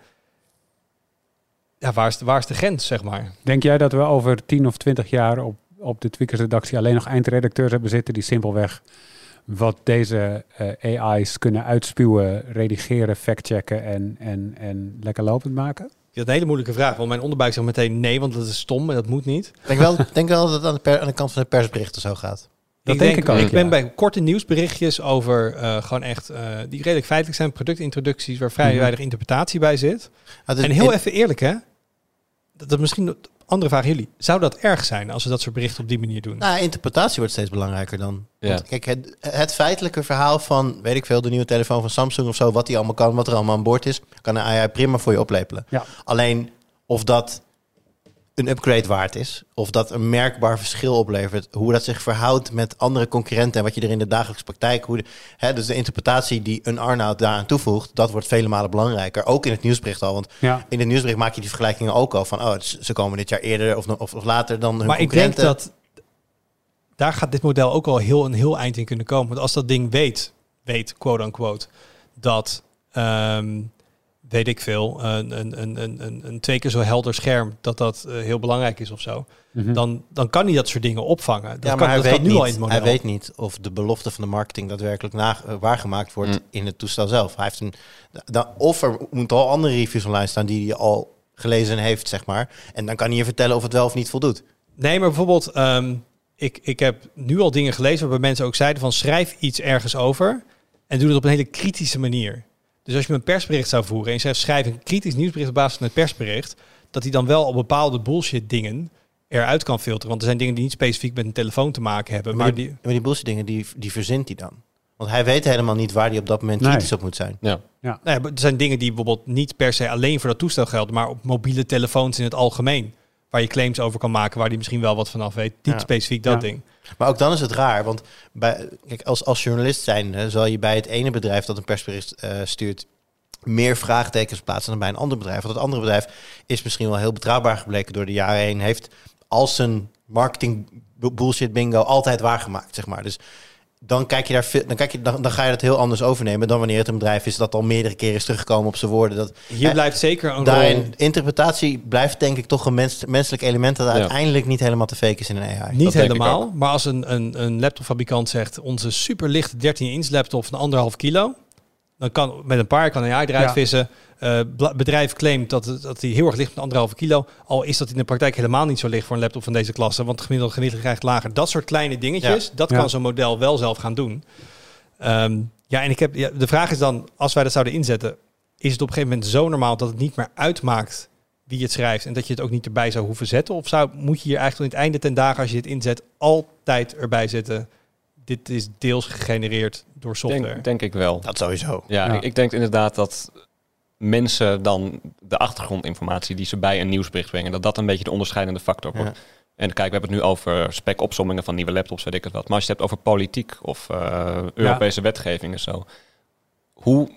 Ja, waar is, de, waar is de grens, zeg maar? Denk jij dat we over 10 of 20 jaar op, op de Tweakers-redactie alleen nog eindredacteurs hebben zitten die simpelweg wat deze eh, AI's kunnen uitspuwen, redigeren, factchecken en, en, en lekker lopend maken? Dat is een hele moeilijke vraag. Want mijn onderbuik zegt meteen nee, want dat is stom en dat moet niet. Ik denk wel, ik denk wel dat het aan de, per- aan de kant van de persberichten zo gaat. Dat denk ik ook, Ik ben ja. bij korte nieuwsberichtjes over eh, gewoon echt, eh, die redelijk feitelijk zijn, productintroducties waar vrij Mhm. weinig interpretatie bij zit. Ah, dus En heel in- even eerlijk hè, dat, dat misschien andere vraag aan jullie. Zou dat erg zijn als we dat soort berichten op die manier doen? Nou, interpretatie wordt steeds belangrijker dan. Ja. Want kijk, het, het feitelijke verhaal van, weet ik veel, de nieuwe telefoon van Samsung of zo, wat die allemaal kan, wat er allemaal aan boord is, kan een AI prima voor je oplepelen. Ja. Alleen of dat een upgrade waard is, of dat een merkbaar verschil oplevert, hoe dat zich verhoudt met andere concurrenten en wat je er in de dagelijkse praktijk, hoe de, hè, dus de interpretatie die een Arnoud daaraan toevoegt, dat wordt vele malen belangrijker. Ook in het nieuwsbericht al, want Ja, in het nieuwsbericht maak je die vergelijkingen ook al van, oh, ze komen dit jaar eerder of, of, of later dan hun maar ik denk concurrenten. dat daar gaat dit model ook al heel een heel eind in kunnen komen. Want als dat ding weet, weet, quote unquote, dat, ehm, weet ik veel, een, een, een, een, een, een twee keer zo helder scherm, dat dat eh, heel belangrijk is of zo, Mhm. dan, dan kan hij dat soort dingen opvangen. Dat ja, kan, maar hij dat weet, kan nu niet, al in het model. hij weet niet of de belofte van de marketing daadwerkelijk na, eh, waargemaakt wordt Mm. in het toestel zelf. Hij heeft een, da, of er moeten al andere reviews online staan die hij al gelezen heeft, zeg maar. En dan kan hij je vertellen of het wel of niet voldoet. Nee, maar bijvoorbeeld, ehm, ik, ik heb nu al dingen gelezen waarbij mensen ook zeiden van schrijf iets ergens over en doe het op een hele kritische manier. Dus als je een persbericht zou voeren en je zegt schrijf een kritisch nieuwsbericht op basis van het persbericht, dat hij dan wel op bepaalde bullshit dingen eruit kan filteren. Want er zijn dingen die niet specifiek met een telefoon te maken hebben, Maar, maar die, maar die bullshit dingen, die, die verzint hij dan. Want hij weet helemaal niet waar hij op dat moment Nee. kritisch op moet zijn. Ja. Nou ja, er zijn dingen die bijvoorbeeld niet per se alleen voor dat toestel gelden, maar op mobiele telefoons in het algemeen. Waar je claims over kan maken, waar die misschien wel wat vanaf weet. Niet Ja. specifiek dat Ja. ding. Maar ook dan is het raar, want bij, kijk, als, als journalist zijn zal je bij het ene bedrijf dat een persbericht eh, stuurt meer vraagtekens plaatsen dan bij een ander bedrijf. Want het andere bedrijf is misschien wel heel betrouwbaar gebleken door de jaren heen, heeft als zijn marketing bu- bullshit bingo altijd waargemaakt, zeg maar. Dus dan, kijk je daar, dan, kijk je, dan, dan ga je dat heel anders overnemen dan wanneer het een bedrijf is dat al meerdere keren is teruggekomen op zijn woorden. Dat, Hier Eh, blijft zeker een rol. daarin, interpretatie blijft denk ik toch een mens, menselijk element dat Ja. uiteindelijk niet helemaal te fake is in een AI. Niet Dat helemaal, maar als een, een, een laptopfabrikant zegt... onze superlichte 13-inch laptop van anderhalf kilo... dan kan met een paar kan een AI eruit Ja. vissen. Eh, bedrijf claimt dat, het- dat hij heel erg licht met anderhalve kilo... al is dat in de praktijk helemaal niet zo licht voor een laptop van deze klasse... want het gemiddelde gewicht krijgt lager. Dat soort kleine dingetjes, dat kan zo'n model wel zelf gaan doen. Ehm, ja, en ik heb, ja, de vraag is dan, als wij dat zouden inzetten... is het op een gegeven moment zo normaal dat het niet meer uitmaakt wie het schrijft en dat je het ook niet erbij zou hoeven zetten? Of zou, moet je hier eigenlijk tot het einde ten dagen, als je dit inzet, altijd erbij zetten? Dit is deels gegenereerd door software. Denk, denk ik wel. Dat sowieso. Ja, Ja. Ik, ik denk inderdaad dat mensen dan de achtergrondinformatie die ze bij een nieuwsbericht brengen, dat dat een beetje de onderscheidende factor wordt. Ja. En kijk, we hebben het nu over spec-opsommingen van nieuwe laptops, weet ik het wat. Maar als je het hebt over politiek of eh, Europese wetgeving en zo. Hoe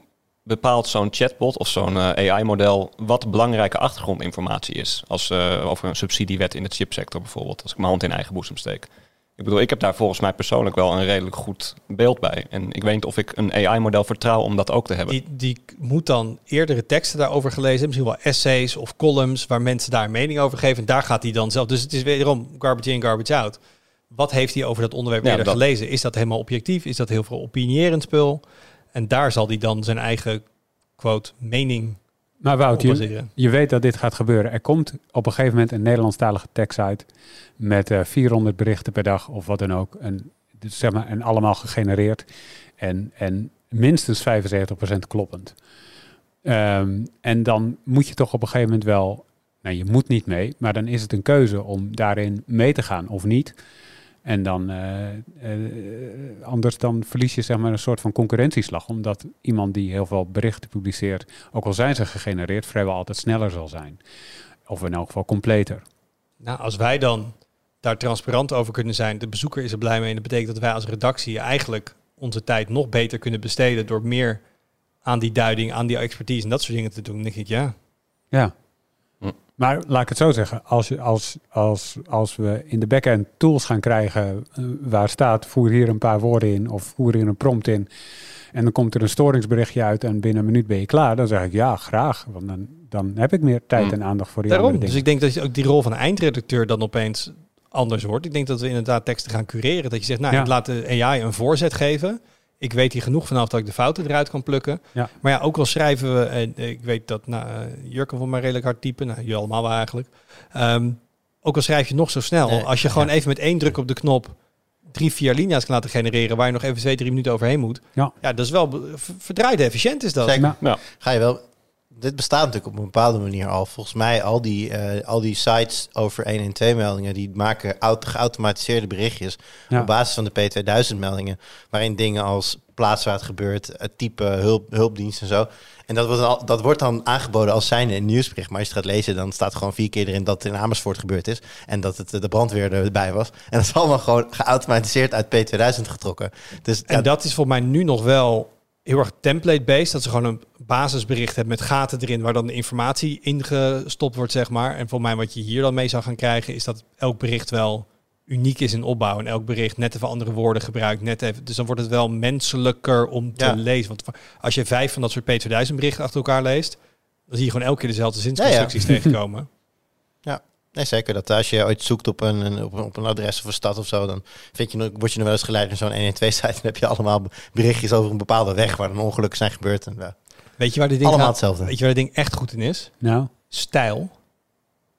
bepaalt zo'n chatbot of zo'n eh, AI-model wat belangrijke achtergrondinformatie is? Als eh, over een subsidiewet in de chipsector bijvoorbeeld, als ik mijn hand in eigen boezem steek. Ik bedoel, ik heb daar volgens mij persoonlijk wel een redelijk goed beeld bij. En ik weet niet of ik een AI-model vertrouw om dat ook te hebben. Die, die moet dan eerdere teksten daarover gelezen hebben. Misschien wel essays of columns waar mensen daar mening over geven. En daar gaat hij dan zelf. Dus het is wederom garbage in, garbage out. Wat heeft hij over dat onderwerp Ja, eerder dat- gelezen? Is dat helemaal objectief? Is dat heel veel opinierend spul? En daar zal hij dan zijn eigen, quote, mening Maar Wout, je, je weet dat dit gaat gebeuren. Er komt op een gegeven moment een Nederlandstalige tekst uit met eh 400 berichten per dag of wat dan ook. En, dus zeg maar, en allemaal gegenereerd. En, en minstens 75% kloppend. Ehm, en dan moet je toch op een gegeven moment wel, nou je moet niet mee, maar dan is het een keuze om daarin mee te gaan of niet. En dan, eh, eh, anders dan verlies je zeg maar een soort van concurrentieslag. Omdat iemand die heel veel berichten publiceert, ook al zijn ze gegenereerd, vrijwel altijd sneller zal zijn. Of in elk geval completer. Nou, als wij dan daar transparant over kunnen zijn, de bezoeker is er blij mee. En dat betekent dat wij als redactie eigenlijk onze tijd nog beter kunnen besteden door meer aan die duiding, aan die expertise en dat soort dingen te doen. Dan denk ik, ja, Ja. Maar laat ik het zo zeggen, als, je, als, als, als we in de backend tools gaan krijgen eh, waar staat voer hier een paar woorden in of voer hier een prompt in en dan komt er een storingsberichtje uit en binnen een minuut ben je klaar, dan zeg ik ja, graag. Want dan, dan heb ik meer tijd Hm. en aandacht voor die daarom. andere Dus dingen. ik denk dat ook die rol van eindredacteur dan opeens anders wordt. Ik denk dat we inderdaad teksten gaan cureren. Dat je zegt, nou, Ja. ik laat de AI een voorzet geven. Ik weet hier genoeg vanaf dat ik de fouten eruit kan plukken. Ja. Maar ja, ook al schrijven we, en ik weet dat nou, eh, Jurken van mij redelijk hard typen, nou, jullie allemaal wel eigenlijk. Ehm, ook al schrijf je nog zo snel, Nee, als je gewoon ja. even met één druk op de knop drie, vier linia's kan laten genereren, waar je nog even twee, drie minuten overheen moet. Ja. ja dat is wel verdraaid efficiënt is dat. Zeker. Ja. Ga je wel. Dit bestaat natuurlijk op een bepaalde manier al. Volgens mij al die, eh, al die sites over 112 meldingen, die maken auto, geautomatiseerde berichtjes Ja. op basis van de P2000 meldingen, waarin dingen als plaats waar het gebeurt, het type hulp, hulpdienst en zo. En dat wordt, dan, al- dat wordt dan aangeboden als zijnde een nieuwsbericht. Maar als je het gaat lezen, dan staat gewoon vier keer erin dat het in Amersfoort gebeurd is. En dat het eh, de brandweer erbij was. En dat is allemaal gewoon geautomatiseerd uit P2000 getrokken. Dus En ja, dat is volgens mij nu nog wel heel erg template-based. Dat ze gewoon een basisbericht hebben met gaten erin waar dan de informatie ingestopt wordt, zeg maar. En voor mij wat je hier dan mee zou gaan krijgen, is dat elk bericht wel uniek is in opbouw. En elk bericht net even andere woorden gebruikt. Net even, dus dan wordt het wel menselijker om te Ja. lezen. Want als je vijf van dat soort P2000 berichten achter elkaar leest, dan zie je gewoon elke keer dezelfde zinsconstructies tegenkomen. Nee, zeker. Dat als je ooit zoekt op een, een- op een, op een adres of een stad of zo, dan vind je, nog- word je nog wel eens geleid naar zo'n 112-site. Dan heb je allemaal berichtjes over een bepaalde weg waar dan ongelukken zijn gebeurd. En, ja, Weet je waar dit ding, allemaal gaat- hetzelfde. weet je waar dit ding echt goed in is? Nou, Stijl.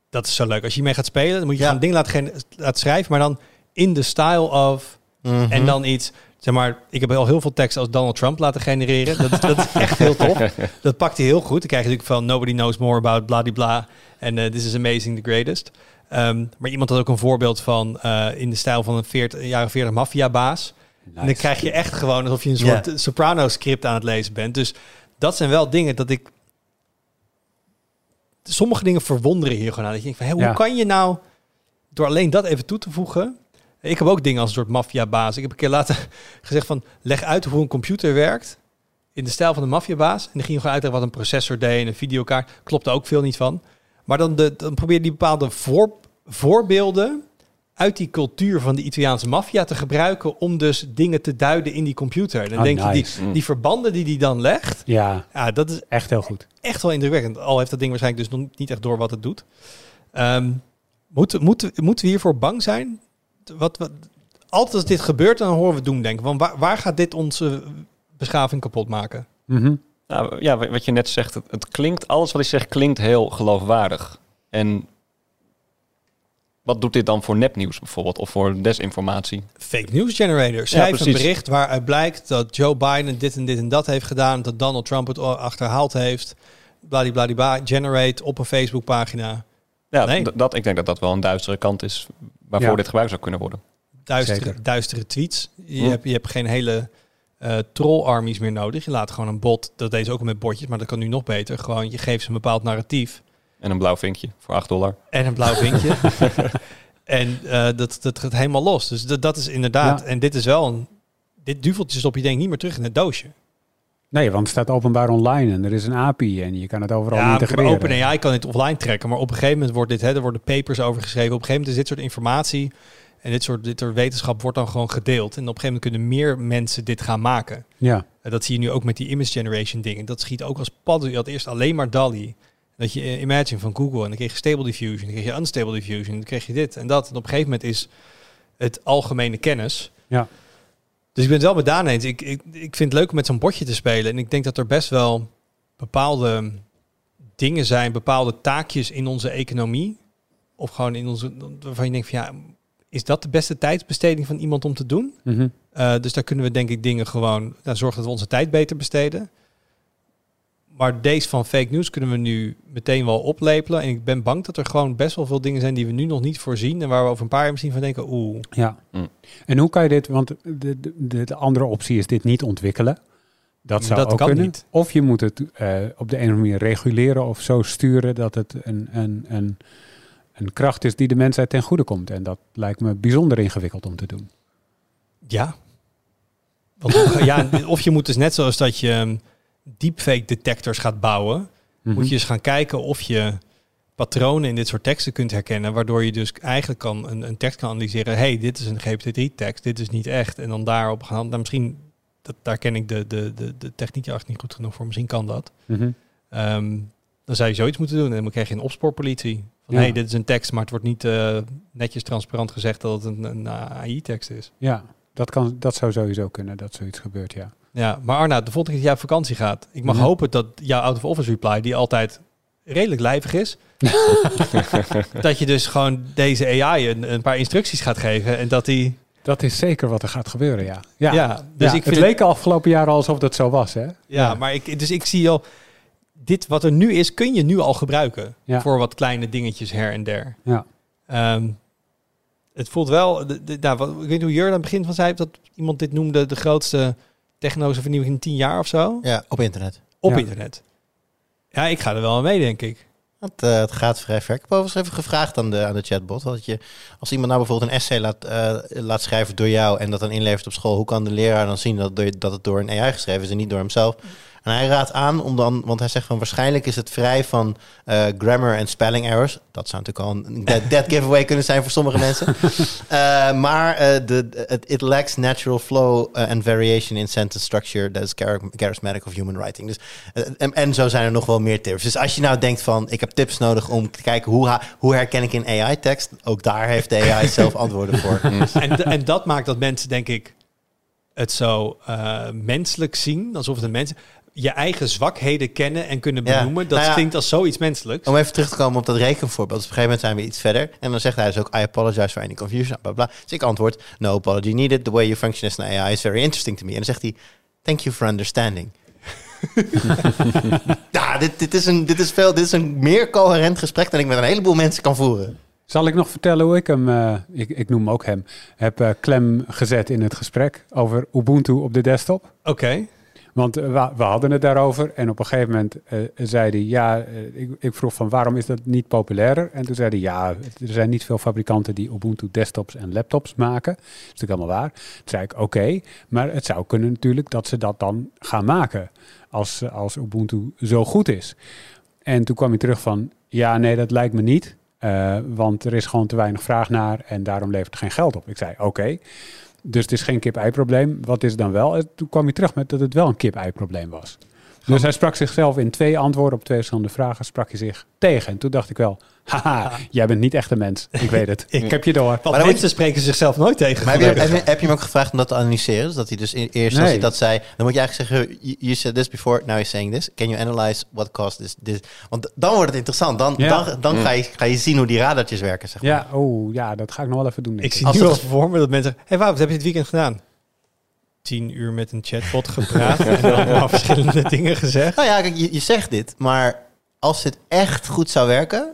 Dat is zo leuk. Als je mee gaat spelen, dan moet je Ja. gewoon een ding laten, laten schrijven, maar dan in de style of Mhm. En dan iets, zeg maar, ik heb al heel veel teksten als Donald Trump laten genereren. Dat, dat is echt heel tof. Dat pakt hij heel goed. Dan krijg je natuurlijk van nobody knows more about bladibla. En eh, this is amazing, the greatest. Ehm, maar iemand had ook een voorbeeld van eh, in de stijl van een 40, jaren 40 maffiabaas. En dan krijg je echt gewoon alsof je een soort Soprano-script aan het lezen bent. Dus dat zijn wel dingen dat ik... Sommige dingen verwonderen hier gewoon aan. Dat je denkt van, hé, hoe Ja. kan je nou door alleen dat even toe te voegen... Ik heb ook dingen als een soort maffiabaas. Ik heb een keer later gezegd van, leg uit hoe een computer werkt in de stijl van een maffiabaas. En dan ging je gewoon uitleggen wat een processor deed en een videokaart. Klopte ook veel niet van. Maar dan, de, dan probeer je die bepaalde voor, voorbeelden uit die cultuur van de Italiaanse maffia te gebruiken om dus dingen te duiden in die computer. En dan Oh, denk je, die, die verbanden die die dan legt, Ja, ja, dat is echt heel goed. echt wel indrukwekkend. Al heeft dat ding waarschijnlijk dus nog niet echt door wat het doet. Ehm moeten, moeten, moeten we hiervoor bang zijn? Wat, wat, altijd als dit gebeurt, dan horen we doemdenken. Want waar, waar gaat dit onze beschaving kapot maken? Mhm. Nou, ja, wat je net zegt, het, het klinkt, alles wat ik zeg klinkt heel geloofwaardig. En wat doet dit dan voor nepnieuws bijvoorbeeld, of voor desinformatie? Fake news generator. Schrijf een bericht waaruit blijkt dat Joe Biden dit en dit en dat heeft gedaan. Dat Donald Trump het achterhaald heeft. Bladibladibla. Generate op een Facebookpagina. Ja, Nee. dat, ik denk dat dat wel een duistere kant is waarvoor Ja. dit gebruikt zou kunnen worden. Duistere, duistere tweets. Je, Hm. hebt, je hebt geen hele eh troll-armies meer nodig. Je laat gewoon een bot, dat deed ze ook al met botjes, maar dat kan nu nog beter. Gewoon, je geeft ze een bepaald narratief En een blauw vinkje voor 8 dollar. en een blauw vinkje. en eh, dat, dat gaat helemaal los. Dus dat, dat is inderdaad, Ja. en dit is wel een, dit duveltje stop je denk ik niet meer terug in het doosje. Nee, want het staat openbaar online en er is een API en je kan het overal Ja, integreren. OpenAI kan dit offline trekken, maar op een gegeven moment wordt dit, hè, er worden papers over geschreven. Op een gegeven moment is dit soort informatie en dit soort, dit soort wetenschap wordt dan gewoon gedeeld. En op een gegeven moment kunnen meer mensen dit gaan maken. Ja, En dat zie je nu ook met die image generation dingen. Dat schiet ook als padden. Je had eerst alleen maar DALI. Dat je eh, Imagine van Google en dan kreeg je Stable Diffusion, dan kreeg je Unstable Diffusion, dan kreeg je dit en dat. En op een gegeven moment is het algemene kennis. Ja. Dus ik ben het wel met Daan eens. Ik, ik, ik vind het leuk om met zo'n bordje te spelen. En ik denk dat er best wel bepaalde dingen zijn, bepaalde taakjes in onze economie. Of gewoon in onze, waarvan je denkt van ja, is dat de beste tijdsbesteding van iemand om te doen? Mhm. Uh, dus daar kunnen we denk ik dingen gewoon nou, zorgen dat we onze tijd beter besteden. Maar deze van fake news kunnen we nu meteen wel oplepelen. En ik ben bang dat er gewoon best wel veel dingen zijn die we nu nog niet voorzien. En waar we over een paar jaar misschien van denken, oeh. ja. Mm. En hoe kan je dit, want de, de, de, de andere optie is dit niet ontwikkelen. Dat zou Dat ook kan kunnen. niet. Of je moet het eh, op de een of andere manier reguleren of zo sturen dat het een, een, een, een kracht is die de mensheid ten goede komt. En dat lijkt me bijzonder ingewikkeld om te doen. Ja. Want, ja. Of je moet dus net zoals dat je um, deepfake detectors gaat bouwen. Mhm. Moet je eens gaan kijken of je patronen in dit soort teksten kunt herkennen. Waardoor je dus eigenlijk kan een, een tekst kan analyseren. hey, dit is een GPT-tekst, dit is niet echt. En dan daarop gaan. Nou, misschien, dat, daar ken ik de, de, de, de techniek echt niet goed genoeg voor. Misschien kan dat. Mhm. Ehm, dan zou je zoiets moeten doen. En dan krijg je een opspoorpolitie. Van Ja. hey, dit is een tekst, maar het wordt niet eh, netjes transparant gezegd dat het een, een AI-tekst is. Ja, dat, kan, dat zou sowieso kunnen dat zoiets gebeurt, ja. Ja, maar Arna, de volgende keer dat jij op vakantie gaat, ik mag hopen dat jouw out-of-office reply, die altijd redelijk lijvig is, dat je dus gewoon deze AI een, een paar instructies gaat geven en dat die... Dat is zeker wat er gaat gebeuren, ja. Ja, Ja, dus Ja, ik het vind leek afgelopen jaren alsof dat zo was, hè? Ja, maar ik, dus ik zie al, dit wat er nu is, kun je nu al gebruiken Ja. voor wat kleine dingetjes her en der. Ja. Ehm, het voelt wel, de, de, nou, wat, ik weet niet hoe Jur aan het begin van zei, dat iemand dit noemde de grootste technologische vernieuwing in tien jaar of zo, Ja, op internet. op Ja. internet. Ja, ik ga er wel aan mee, denk ik. Het, eh, het gaat vrij ver. Ik heb overigens even gevraagd aan de, aan de chatbot. Dat je, als iemand nou bijvoorbeeld een essay laat, eh, laat schrijven door jou en dat dan inlevert op school, hoe kan de leraar dan zien dat, dat het door een AI geschreven is en niet door hemzelf? En hij raadt aan om dan, want hij zegt van waarschijnlijk is het vrij van eh, grammar en spelling errors. Dat zou natuurlijk al een dead, dead giveaway kunnen zijn voor sommige mensen. Eh, maar eh, de, het it lacks natural flow and variation in sentence structure that is char- charismatic of human writing. Dus, en, en zo zijn er nog wel meer tips. Dus als je nou denkt van ik heb tips nodig om te kijken hoe, hoe herken ik in AI-tekst, ook daar heeft de AI zelf antwoorden voor. en, en dat maakt dat mensen, denk ik, het zo eh, menselijk zien. Alsof het een mens... Je eigen zwakheden kennen en kunnen Ja. benoemen. Dat Nou ja. klinkt als zoiets menselijks. Om even terug te komen op dat rekenvoorbeeld. Dus op een gegeven moment zijn we iets verder. En dan zegt hij dus ook, I apologize for any confusion, bla bla. Dus ik antwoord, no apology needed. The way you function as an AI is very interesting to me. En dan zegt hij, thank you for understanding. ja, dit, dit, is een, dit, is veel, dit is een meer coherent gesprek dan ik met een heleboel mensen kan voeren. Zal ik nog vertellen hoe ik hem, eh, ik, ik noem ook hem, heb eh, klem gezet in het gesprek over Ubuntu op de desktop? Oké. Want eh, we, hadden het daarover en op een gegeven moment eh, zei hij, ja, eh, ik, ik vroeg van waarom is dat niet populairder? En toen zei hij, ja, er zijn niet veel fabrikanten die Ubuntu desktops en laptops maken. Dat is natuurlijk allemaal waar. Toen zei ik, oké, maar het zou kunnen natuurlijk dat ze dat dan gaan maken als, als Ubuntu zo goed is. En toen kwam hij terug van, ja, nee, dat lijkt me niet. want er is gewoon te weinig vraag naar en daarom levert het geen geld op. Ik zei, oké. Dus het is geen kip-ei-probleem. Wat is het dan wel? En toen kwam hij terug met dat het wel een kip-ei-probleem was. Dus hij sprak zichzelf in twee antwoorden op twee verschillende vragen, sprak hij zich tegen. En toen dacht ik wel, haha, jij bent niet echt een mens. Ik weet het. Ik heb je door. Want Maar moet mensen spreken zichzelf nooit tegen. Maar heb je, gelukkig. heb, je, heb je hem ook gevraagd om dat te analyseren? Dus dat hij dus eerst als hij dat zei, dan moet je eigenlijk zeggen, you, said this before, now you're saying this. Can you analyze what caused this? this? Want dan wordt het interessant. Dan, Ja. dan, dan ga, je, ga je zien hoe die radartjes werken. Zeg maar. Ja, oh ja, dat ga ik nog wel even doen. Ik ik. zie Als nu het- al voor me dat mensen zeggen... Hé hey, Wout, wat heb je dit weekend gedaan? Tien uur met een chatbot gepraat en allemaal verschillende dingen gezegd. Nou ja, kijk, je, je zegt dit, maar als dit echt goed zou werken,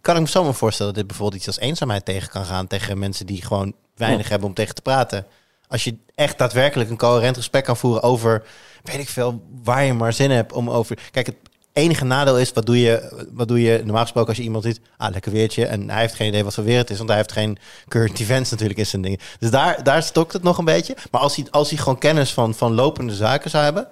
kan ik me zomaar voorstellen dat dit bijvoorbeeld iets als eenzaamheid tegen kan gaan tegen mensen die gewoon weinig hebben om tegen te praten. Als je echt daadwerkelijk een coherent gesprek kan voeren over, weet ik veel, waar je maar zin hebt om over. Kijk, het enige nadeel is, wat doe je, wat doe je normaal gesproken als je iemand ziet, ah, lekker weertje, en hij heeft geen idee wat voor weer het is, want hij heeft geen current events natuurlijk in zijn dingen. Dus daar, daar stokt het nog een beetje. Maar als hij, als hij gewoon kennis van, van lopende zaken zou hebben,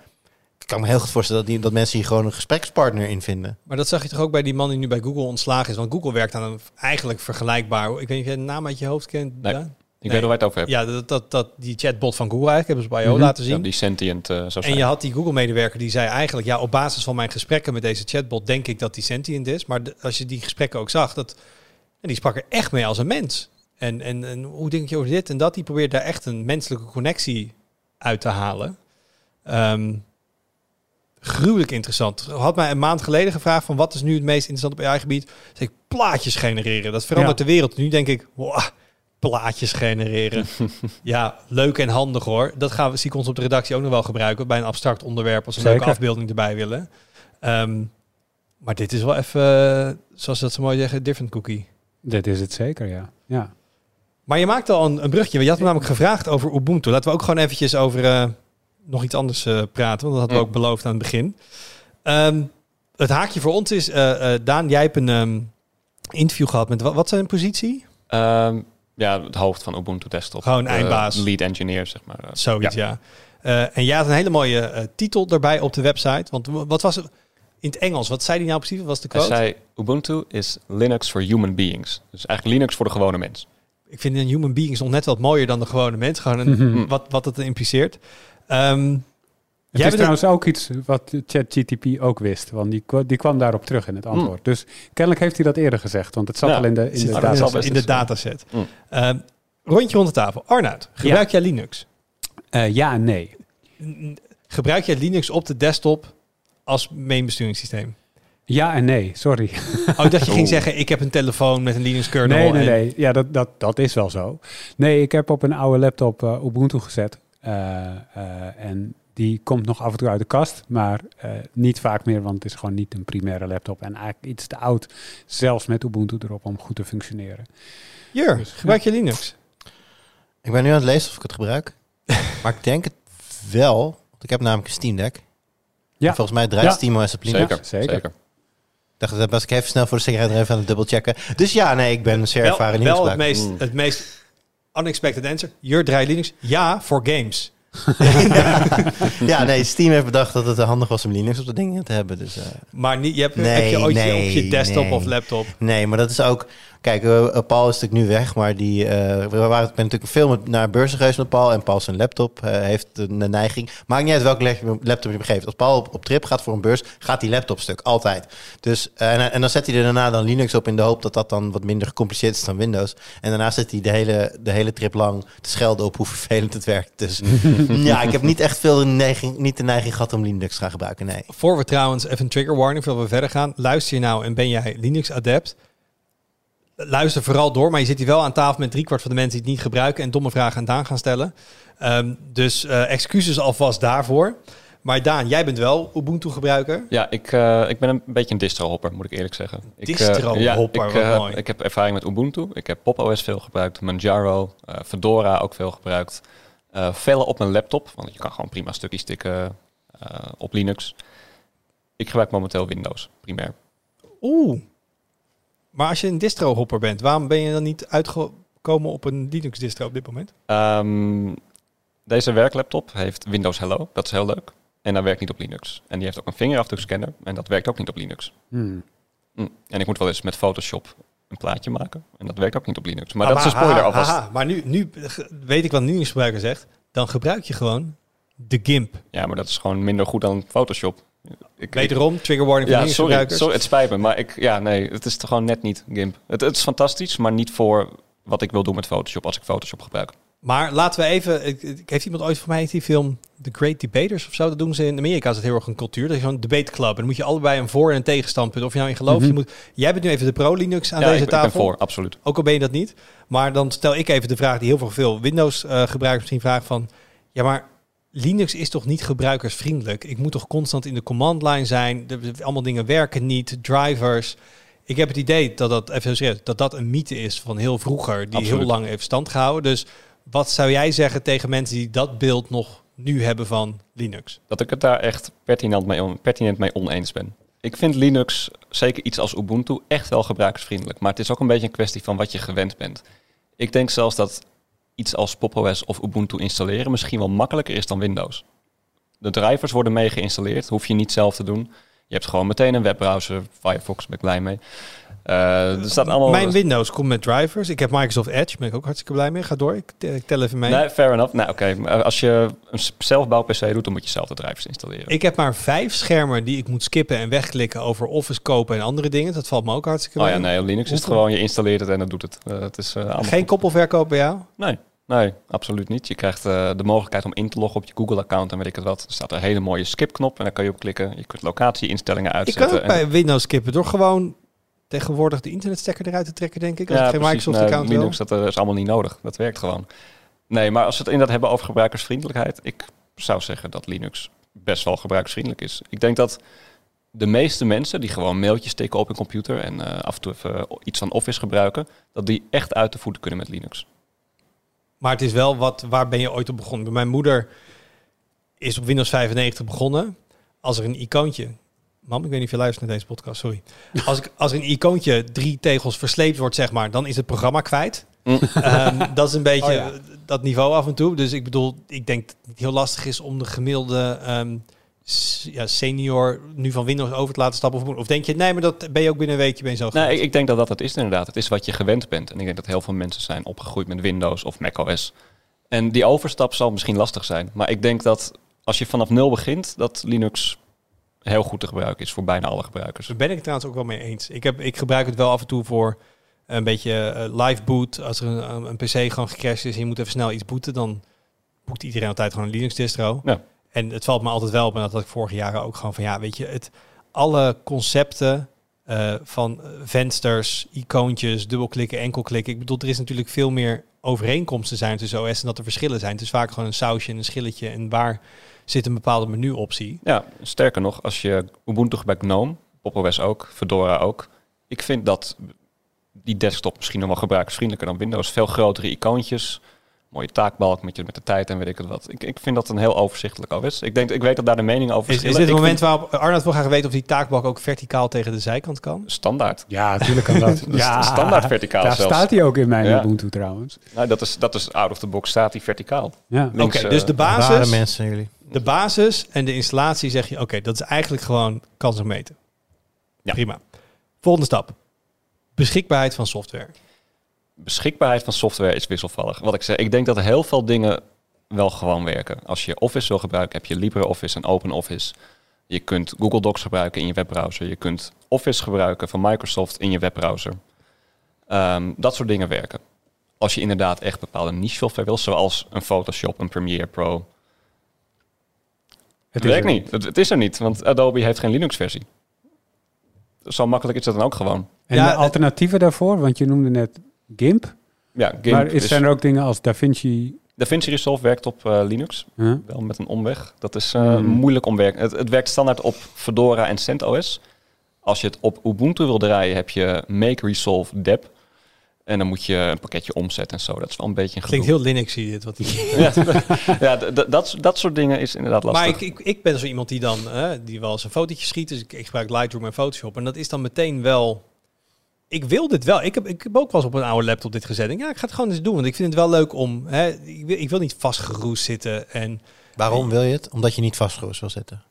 kan me heel goed voorstellen dat, die, dat mensen hier gewoon een gesprekspartner in vinden. Maar dat zag je toch ook bij die man die nu bij Google ontslagen is. Want Google werkt aan een eigenlijk vergelijkbaar... Ik weet niet of je de naam uit je hoofd kent. Nee. Ik weet waar je het over hebt. Ja, dat, dat, dat, die chatbot van Google eigenlijk hebben ze bij jou Mhm. laten zien. Ja, die sentient eh, zou En je had die Google-medewerker die zei eigenlijk... ja, op basis van mijn gesprekken met deze chatbot... denk ik dat die sentient is. Maar de- als je die gesprekken ook zag... Dat, en die sprak er echt mee als een mens. En, en, en hoe denk je over dit en dat? Die probeert daar echt een menselijke connectie uit te halen. Ehm, gruwelijk interessant. Had mij een maand geleden gevraagd... van wat is nu het meest interessant op AI-gebied? Zeg ik, plaatjes genereren. Dat verandert Ja. de wereld. Nu denk ik... Wow, plaatjes genereren. ja, leuk en handig hoor. Dat gaan we, zie ik ons op de redactie ook nog wel gebruiken bij een abstract onderwerp als we een afbeelding erbij willen. Ehm, maar dit is wel even, eh, zoals dat ze mooi zeggen, different cookie. Dit is het zeker, ja. ja. Maar je maakt al een, een brugje. Je had me namelijk gevraagd over Ubuntu. Laten we ook gewoon eventjes over eh, nog iets anders eh, praten. Want dat hadden we ook beloofd aan het begin. Ehm, het haakje voor ons is, eh, eh, Daan, jij hebt een ehm, interview gehad met, wat, wat zijn positie? Ehm, ja, het hoofd van Ubuntu Desktop. Gewoon eindbaas. lead engineer, zeg maar. Zoiets, ja. En jij had een hele mooie titel erbij op de website. Want wat was het in het Engels? Wat zei hij nou precies? Wat was de Hij quote? zei, Ubuntu is Linux for human beings. Dus eigenlijk Linux voor de gewone mens. Ik vind een human being is nog net wat mooier dan de gewone mens. Gewoon een, wat, wat het impliceert. Ehm, Het jij is trouwens ook iets wat ChatGTP ook wist, want die, die kwam daarop terug in het antwoord. Dus kennelijk heeft hij dat eerder gezegd, want het zat Ja, al in de, in de in, dat data. zal best in de eens zijn. dataset. Mm. Ehm, rondje rond de tafel. Arnoud, gebruik jij Linux? Eh, ja en nee. Gebruik jij Linux op de desktop als main besturingssysteem? Ja en nee, sorry. Oh, ik dacht je ging zeggen, ik heb een telefoon met een Linux kernel. Nee, nee, en- nee. Ja, dat, dat, dat is wel zo. Nee, ik heb op een oude laptop eh, Ubuntu gezet. Eh, eh, en die komt nog af en toe uit de kast, maar eh, niet vaak meer, want het is gewoon niet een primaire laptop. En eigenlijk iets te oud, zelfs met Ubuntu erop, om goed te functioneren. Jur, Dus, gebruik je Linux? Ik ben nu aan het lezen of ik het gebruik. maar ik denk het wel. Want ik heb namelijk een Steam Deck. Ja. En Volgens mij draait Ja. SteamOS op Linux. Zeker, zeker. zeker. Ik dacht, dat was ik even snel voor de zekerheid er even aan het dubbelchecken. Dus ja, nee, ik ben zeer ervaren wel, wel het meest, het meest unexpected answer. Jur draait Linux? Ja, voor games. ja, nee, Steam heeft bedacht dat het handig was om Linux op de dingen te hebben. Dus, eh, Maar niet, je hebt, Nee, heb je ooit nee, op je desktop nee. of laptop? nee, maar dat is ook... Kijk, eh, Paul is natuurlijk nu weg, maar die, eh, we waren ik ben natuurlijk veel met, naar beurzen geweest met Paul. En Paul zijn laptop eh, heeft een, een neiging. Maakt niet uit welke laptop je hem geeft. Als Paul op, op trip gaat voor een beurs, gaat die laptop stuk. Altijd. Dus, eh, en, en dan zet hij er daarna dan Linux op in de hoop dat dat dan wat minder gecompliceerd is dan Windows. En daarna zit hij de hele, de hele trip lang te schelden op hoe vervelend het werkt. Dus ja, ik heb niet echt veel de neiging, niet de neiging gehad om Linux te gaan gebruiken, nee. Voor we trouwens even een trigger warning, voordat we verder gaan. Luister je nou en ben jij Linux-adept? Luister vooral door, maar je zit hier wel aan tafel met driekwart van de mensen die het niet gebruiken en domme vragen aan Daan gaan stellen. Ehm, dus eh, excuses alvast daarvoor. Maar Daan, jij bent wel Ubuntu-gebruiker. Ja, ik, eh, ik ben een beetje een distro-hopper, moet ik eerlijk zeggen. Ik, eh, Distro-hopper, ja, ik, wat mooi. ik heb ervaring met Ubuntu. Ik heb Pop OS veel gebruikt, Manjaro, Fedora ook veel gebruikt. Vele op mijn laptop, want je kan gewoon prima stukjes stikken eh, op Linux. Ik gebruik momenteel Windows, primair. Oeh. Maar als je een distro-hopper bent, waarom ben je dan niet uitgekomen op een Linux-distro op dit moment? Ehm, deze werklaptop heeft Windows Hello, dat is heel leuk. En dat werkt niet op Linux. En die heeft ook een vingerafdrukscanner en dat werkt ook niet op Linux. Hmm. Hm. En ik moet wel eens met Photoshop een plaatje maken. En dat werkt ook niet op Linux. Maar Ah, dat is een spoiler alvast. Maar nu, nu weet ik wat een Linux-gebruiker zegt. Dan gebruik je gewoon de GIMP. Ja, maar dat is gewoon minder goed dan Photoshop. Ik, Wederom, trigger warning voor ja, sorry, het spijt me. Maar ik, ja, nee, het is toch gewoon net niet GIMP. Het, het is fantastisch, maar niet voor wat ik wil doen met Photoshop als ik Photoshop gebruik. Maar laten we even... ik- ik- Heeft iemand ooit voor mij die film The Great Debaters of zo? Dat doen ze in Amerika. Is het heel erg een cultuur. Dat is zo'n debate club. En dan moet je allebei een voor- en een tegenstandpunt. Of je nou in gelooft. Mhm. je moet, jij bent nu even de pro-Linux aan ja, deze ik, ben- ik tafel. ben voor, absoluut. Ook al ben je dat niet. Maar dan stel ik even de vraag die heel veel, veel Windows-gebruikers misschien vragen van... Ja, maar Linux is toch niet gebruikersvriendelijk? Ik moet toch constant in de command line zijn? De, allemaal dingen werken niet, drivers. Ik heb het idee dat dat, even serieus, dat dat een mythe is van heel vroeger... die Absoluut. heel lang heeft stand gehouden. Dus wat zou jij zeggen tegen mensen die dat beeld nog nu hebben van Linux? Dat ik het daar echt pertinent mee, on- pertinent mee oneens ben. Ik vind Linux, zeker iets als Ubuntu, echt wel gebruikersvriendelijk. Maar het is ook een beetje een kwestie van wat je gewend bent. Ik denk zelfs dat iets als Pop OS of Ubuntu installeren misschien wel makkelijker is dan Windows. De drivers worden mee geïnstalleerd, hoef je niet zelf te doen. Je hebt gewoon meteen een webbrowser, Firefox, ben ik blij mee. Eh, er staat allemaal... Mijn Windows komt met drivers. Ik heb Microsoft Edge, ben ik ook hartstikke blij mee. Ga door, ik, te- ik tel even mee. Nee, fair enough. Nou, oké. Als je een zelfbouw PC doet, dan moet je zelf de drivers installeren. Ik heb maar vijf schermen die ik moet skippen en wegklikken over Office kopen en andere dingen. Dat valt me ook hartstikke oh mee. ja, nee, Linux is het gewoon, je installeert het en dat doet het. Eh, het is, allemaal Geen goed. koppelverkoop bij jou? Nee, nee, absoluut niet. Je krijgt eh, de mogelijkheid om in te loggen op je Google-account en weet ik het wat. Er staat een hele mooie skip-knop en daar kan je op klikken. Je kunt locatieinstellingen uitzetten. kan ook bij Windows skippen door gewoon tegenwoordig de internetstekker eruit te trekken, denk ik. Als ik geen precies. Microsoft Nee. Linux, dat eh, is allemaal niet nodig. Dat werkt gewoon. Nee, maar als we het inderdaad hebben over gebruikersvriendelijkheid, ik zou zeggen dat Linux best wel gebruikersvriendelijk is. Ik denk dat de meeste mensen die gewoon mailtjes tikken op hun computer en eh, af en toe even iets van Office gebruiken, dat die echt uit de voeten kunnen met Linux. Maar het is wel wat, waar ben je ooit op begonnen? Mijn moeder is op Windows 95 begonnen. Als er een icoontje... Mam, ik weet niet of je luistert naar deze podcast, sorry. Als, ik, als een icoontje drie tegels versleept wordt, zeg maar, dan is het programma kwijt. Mm. Ehm, dat is een beetje Oh ja. dat niveau af en toe. Dus ik bedoel, ik denk dat het heel lastig is om de gemiddelde ehm, ja, senior nu van Windows over te laten stappen. Of, of denk je, nee, maar dat ben je ook binnen een weekje ben zo Nee, ik, denk dat dat het is inderdaad. Het is wat je gewend bent. En ik denk dat heel veel mensen zijn opgegroeid met Windows of macOS. En die overstap zal misschien lastig zijn. Maar ik denk dat als je vanaf nul begint, dat Linux heel goed te gebruiken is voor bijna alle gebruikers. Daar ben ik het trouwens ook wel mee eens. Ik, heb, ik gebruik het wel af en toe voor een beetje eh, live boot. Als er een, een PC gewoon gecrashed is en je moet even snel iets booten, dan boekt iedereen altijd gewoon een Linux distro. Ja. En het valt me altijd wel op, en dat ik vorige jaren ook gewoon van, ja, weet je, het, alle concepten eh, van vensters, icoontjes, dubbelklikken, enkelklikken. Ik bedoel, er is natuurlijk veel meer overeenkomsten zijn tussen OS en dat er verschillen zijn. Het is vaak gewoon een sausje en een schilletje en waar zit een bepaalde menuoptie. Ja, sterker nog, als je Ubuntu gebruikt GNOME, Pop OS ook, Fedora ook. Ik vind dat die desktop misschien nog wel gebruikersvriendelijker dan Windows. Veel grotere icoontjes, mooie taakbalk met, je, met de tijd en weet ik het wat. Ik, ik vind dat een heel overzichtelijk OS. Ik, denk, ik weet dat daar de meningen over Is, is dit het Ik moment waarop Arnold wil graag weten of die taakbalk ook verticaal tegen de zijkant kan? vind- Standaard. Ja, natuurlijk kan dat. is standaard verticaal Daar zelfs. staat hij ook in mijn Ja. Ubuntu trouwens. Nou, dat is, dat is out of the box, staat die verticaal. Ja. Oké, eh, dus de basis, mensen jullie. de basis en de installatie zeg je, oké, dat is eigenlijk gewoon kans op meten. Ja. Prima. Volgende stap. Beschikbaarheid van software. Beschikbaarheid van software is wisselvallig. Wat ik zeg, ik denk dat heel veel dingen wel gewoon werken. Als je Office wil gebruiken, heb je LibreOffice en OpenOffice. Je kunt Google Docs gebruiken in je webbrowser. Je kunt Office gebruiken van Microsoft in je webbrowser. Ehm, dat soort dingen werken. Als je inderdaad echt bepaalde niche software wil, zoals een Photoshop, een Premiere Pro. Het is werkt er niet. Het, het is er niet, want Adobe heeft geen Linux-versie. Zo makkelijk is dat dan ook gewoon. En Ja, de alternatieven daarvoor, want je noemde net GIMP. Ja, GIMP maar is, is- zijn er ook dingen als DaVinci? DaVinci Resolve werkt op eh, Linux. Huh? Wel met een omweg. Dat is eh, Hmm. moeilijk om werken. Het, het werkt standaard op Fedora en CentOS. Als je het op Ubuntu wil draaien, heb je Make Resolve Deb. En dan moet je een pakketje omzetten en zo. Dat is wel een beetje een Klinkt heel Linuxy dit wat Ja, ja dat, dat soort dingen is inderdaad lastig. Maar ik, ik, ik ben zo iemand die dan, eh, die wel eens een fotootje schiet. Dus ik, ik gebruik Lightroom en Photoshop. En dat is dan meteen wel... Ik wil dit wel. Ik heb, ik heb ook wel eens op een oude laptop dit gezet. En ja, ik ga het gewoon eens doen. Want ik vind het wel leuk om... Hè, ik, wil, ik wil niet vastgeroest zitten. En Waarom wil je het? Omdat je niet vastgeroest wil zitten.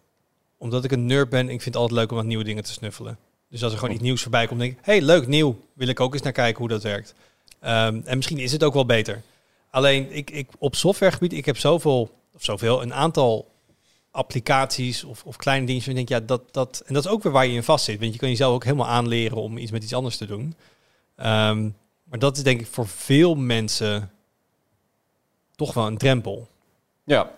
omdat ik een nerd ben, ik vind het altijd leuk om aan nieuwe dingen te snuffelen. Dus als er gewoon iets nieuws voorbij komt, denk ik... hey, leuk, nieuw. Wil ik ook eens naar kijken hoe dat werkt. Ehm, en misschien is het ook wel beter. Alleen, ik, ik, op softwaregebied, ik heb zoveel... Of zoveel, een aantal applicaties of, of kleine dingen. Denk, ja, dat, dat... En dat is ook weer waar je in vast zit. Want je kan jezelf ook helemaal aanleren om iets met iets anders te doen. Ehm, maar dat is denk ik voor veel mensen toch wel een drempel. Ja,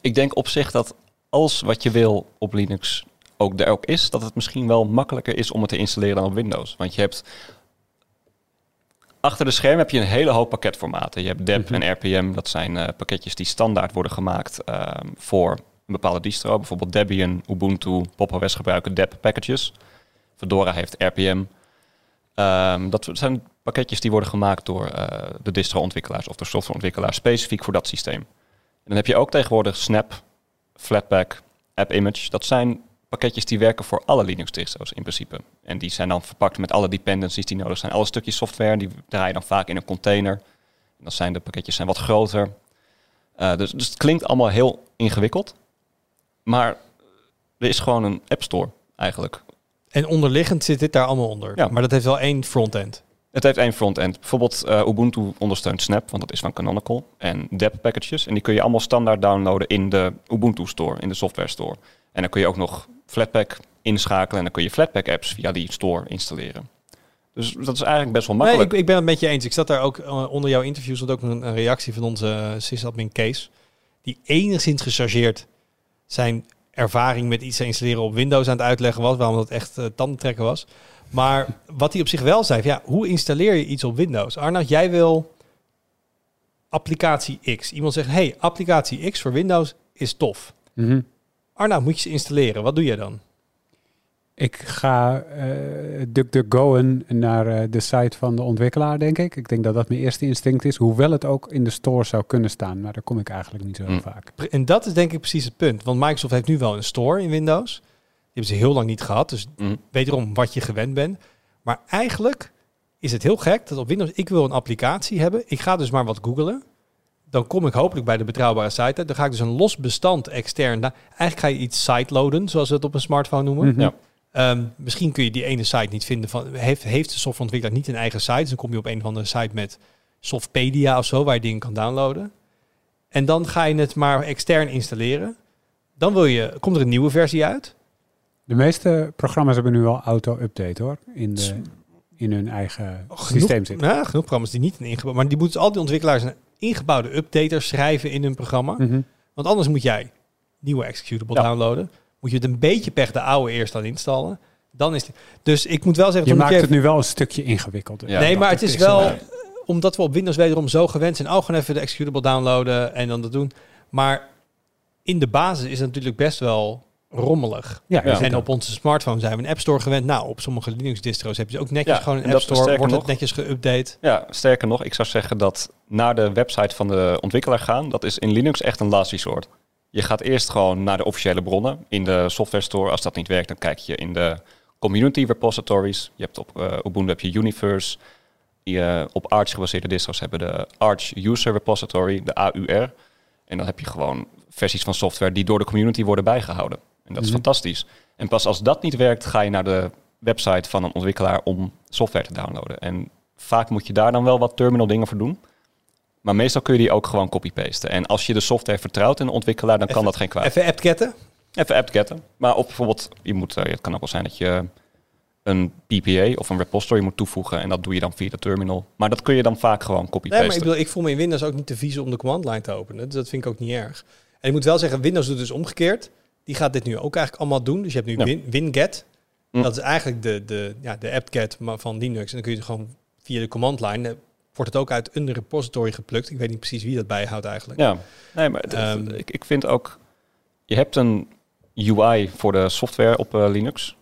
ik denk op zich dat als wat je wil op Linux ook er ook is, dat het misschien wel makkelijker is om het te installeren dan op Windows. Want je hebt achter de scherm heb je een hele hoop pakketformaten. Je hebt DEP Mhm. en RPM, dat zijn eh, pakketjes die standaard worden gemaakt ehm, voor bepaalde distro. Bijvoorbeeld Debian, Ubuntu, Pop! OS gebruiken DEP packages. Fedora heeft RPM. Ehm, dat zijn pakketjes die worden gemaakt door eh, de distro-ontwikkelaars of de softwareontwikkelaars specifiek voor dat systeem. En dan heb je ook tegenwoordig Snap, Flatpak, AppImage. Dat zijn pakketjes die werken voor alle Linux-distro's in principe. En die zijn dan verpakt met alle dependencies die nodig zijn. Alle stukjes software, die draai je dan vaak in een container. En dan zijn de pakketjes zijn wat groter. Eh, dus, dus het klinkt allemaal heel ingewikkeld. Maar er is gewoon een App Store eigenlijk. En onderliggend zit dit daar allemaal onder. Ja. Maar dat heeft wel één frontend. Het heeft één frontend. Bijvoorbeeld eh, Ubuntu ondersteunt Snap, want dat is van Canonical. En DEP packages. En die kun je allemaal standaard downloaden in de Ubuntu store, in de software store. En dan kun je ook nog Flatpak inschakelen. En dan kun je Flatpak apps via die store installeren. Dus dat is eigenlijk best wel Nee, makkelijk. ik, ik ben het met je eens. Ik zat daar ook eh, onder jouw interview zat ook een, een reactie van onze sysadmin Kees. Die enigszins gechargeerd zijn ervaring met iets installeren op Windows aan het uitleggen was. Waarom dat echt uh, tandentrekken was. Maar wat hij op zich wel zei, ja, hoe installeer je iets op Windows? Arnoud, jij wil applicatie X. Iemand zegt, hey, applicatie X voor Windows is tof. Mm -hmm. Arnoud, moet je ze installeren? Wat doe je dan? Ik ga uh, DuckDuckGoen naar uh, de site van de ontwikkelaar, denk ik. Ik denk dat dat mijn eerste instinct is. Hoewel het ook in de store zou kunnen staan. Maar daar kom ik eigenlijk niet zo Mm. vaak. En dat is denk ik precies het punt. Want Microsoft heeft nu wel een store in Windows. Die hebben ze heel lang niet gehad. Dus Mm. wederom wat je gewend bent. Maar eigenlijk is het heel gek dat op Windows... Ik wil een applicatie hebben. Ik ga dus maar wat googlen. Dan kom ik hopelijk bij de betrouwbare site uit. Dan ga ik dus een los bestand extern... Eigenlijk ga je iets sideloaden, zoals we het op een smartphone noemen. Mm -hmm. Ja. Um, misschien kun je die ene site niet vinden. Van, heeft, heeft de softwareontwikkelaar niet een eigen site? Dus dan kom je op een of andere site met Softpedia of zo, waar je dingen kan downloaden. En dan ga je het maar extern installeren. Dan wil je, komt er een nieuwe versie uit. De meeste programma's hebben nu al auto-update hoor. In, de, in hun eigen genoeg, systeem zitten. Ja, genoeg programma's die niet ingebouwd. Maar die moeten al die ontwikkelaars een ingebouwde updater schrijven in hun programma. Mm -hmm. Want anders moet jij nieuwe executable Ja. downloaden. Moet je het een beetje pech de oude eerst dan installen. Dan is het. Dus ik moet wel zeggen. Je maakt het nu wel een stukje ingewikkelder. Ja, nee, maar het is wel. Omdat we op Windows wederom zo gewend zijn. Oh, gewoon even de executable downloaden en dan dat doen. Maar in de basis is het natuurlijk best wel rommelig. Ja, En op onze smartphone zijn we een App Store gewend. Nou, op sommige Linux-distro's heb je ook netjes Ja, gewoon en een App Store. Wordt het netjes geüpdate. Ja, sterker nog, ik zou zeggen dat naar de website van de ontwikkelaar gaan, dat is in Linux echt een last resort. Je gaat eerst gewoon naar de officiële bronnen in de software store. Als dat niet werkt, dan kijk je in de community repositories. Je hebt op eh, Ubuntu heb je Universe. Eh, op Arch gebaseerde distros hebben de Arch User Repository, de AUR. En dan heb je gewoon versies van software die door de community worden bijgehouden. En dat is Mhm. fantastisch. En pas als dat niet werkt, ga je naar de website van een ontwikkelaar om software te downloaden. En vaak moet je daar dan wel wat terminal dingen voor doen. Maar meestal kun je die ook gewoon copy-pasten. En als je de software vertrouwt in een ontwikkelaar, dan kan dat geen kwaad. Even apt-getten. Even apt-getten. Maar op bijvoorbeeld, je moet, eh, het kan ook wel zijn dat je een PPA of een repository moet toevoegen. En dat doe je dan via de terminal. Maar dat kun je dan vaak gewoon Nee, copy-pasten. maar ik bedoel, ik voel me in Windows ook niet te vies om de command line te openen. Dus dat vind ik ook niet erg. En ik moet wel zeggen, Windows doet dus omgekeerd. Die gaat dit nu ook eigenlijk allemaal doen. Dus je hebt nu Ja. Win, WinGet. Hm. Dat is eigenlijk de, de, ja, de maar van Linux. En dan kun je gewoon via de command line... wordt het ook uit een repository geplukt. Ik weet niet precies wie dat bijhoudt eigenlijk. Ja, nee, maar het- Ehm, ik, ik vind ook, je hebt een UI voor de software op eh, Linux.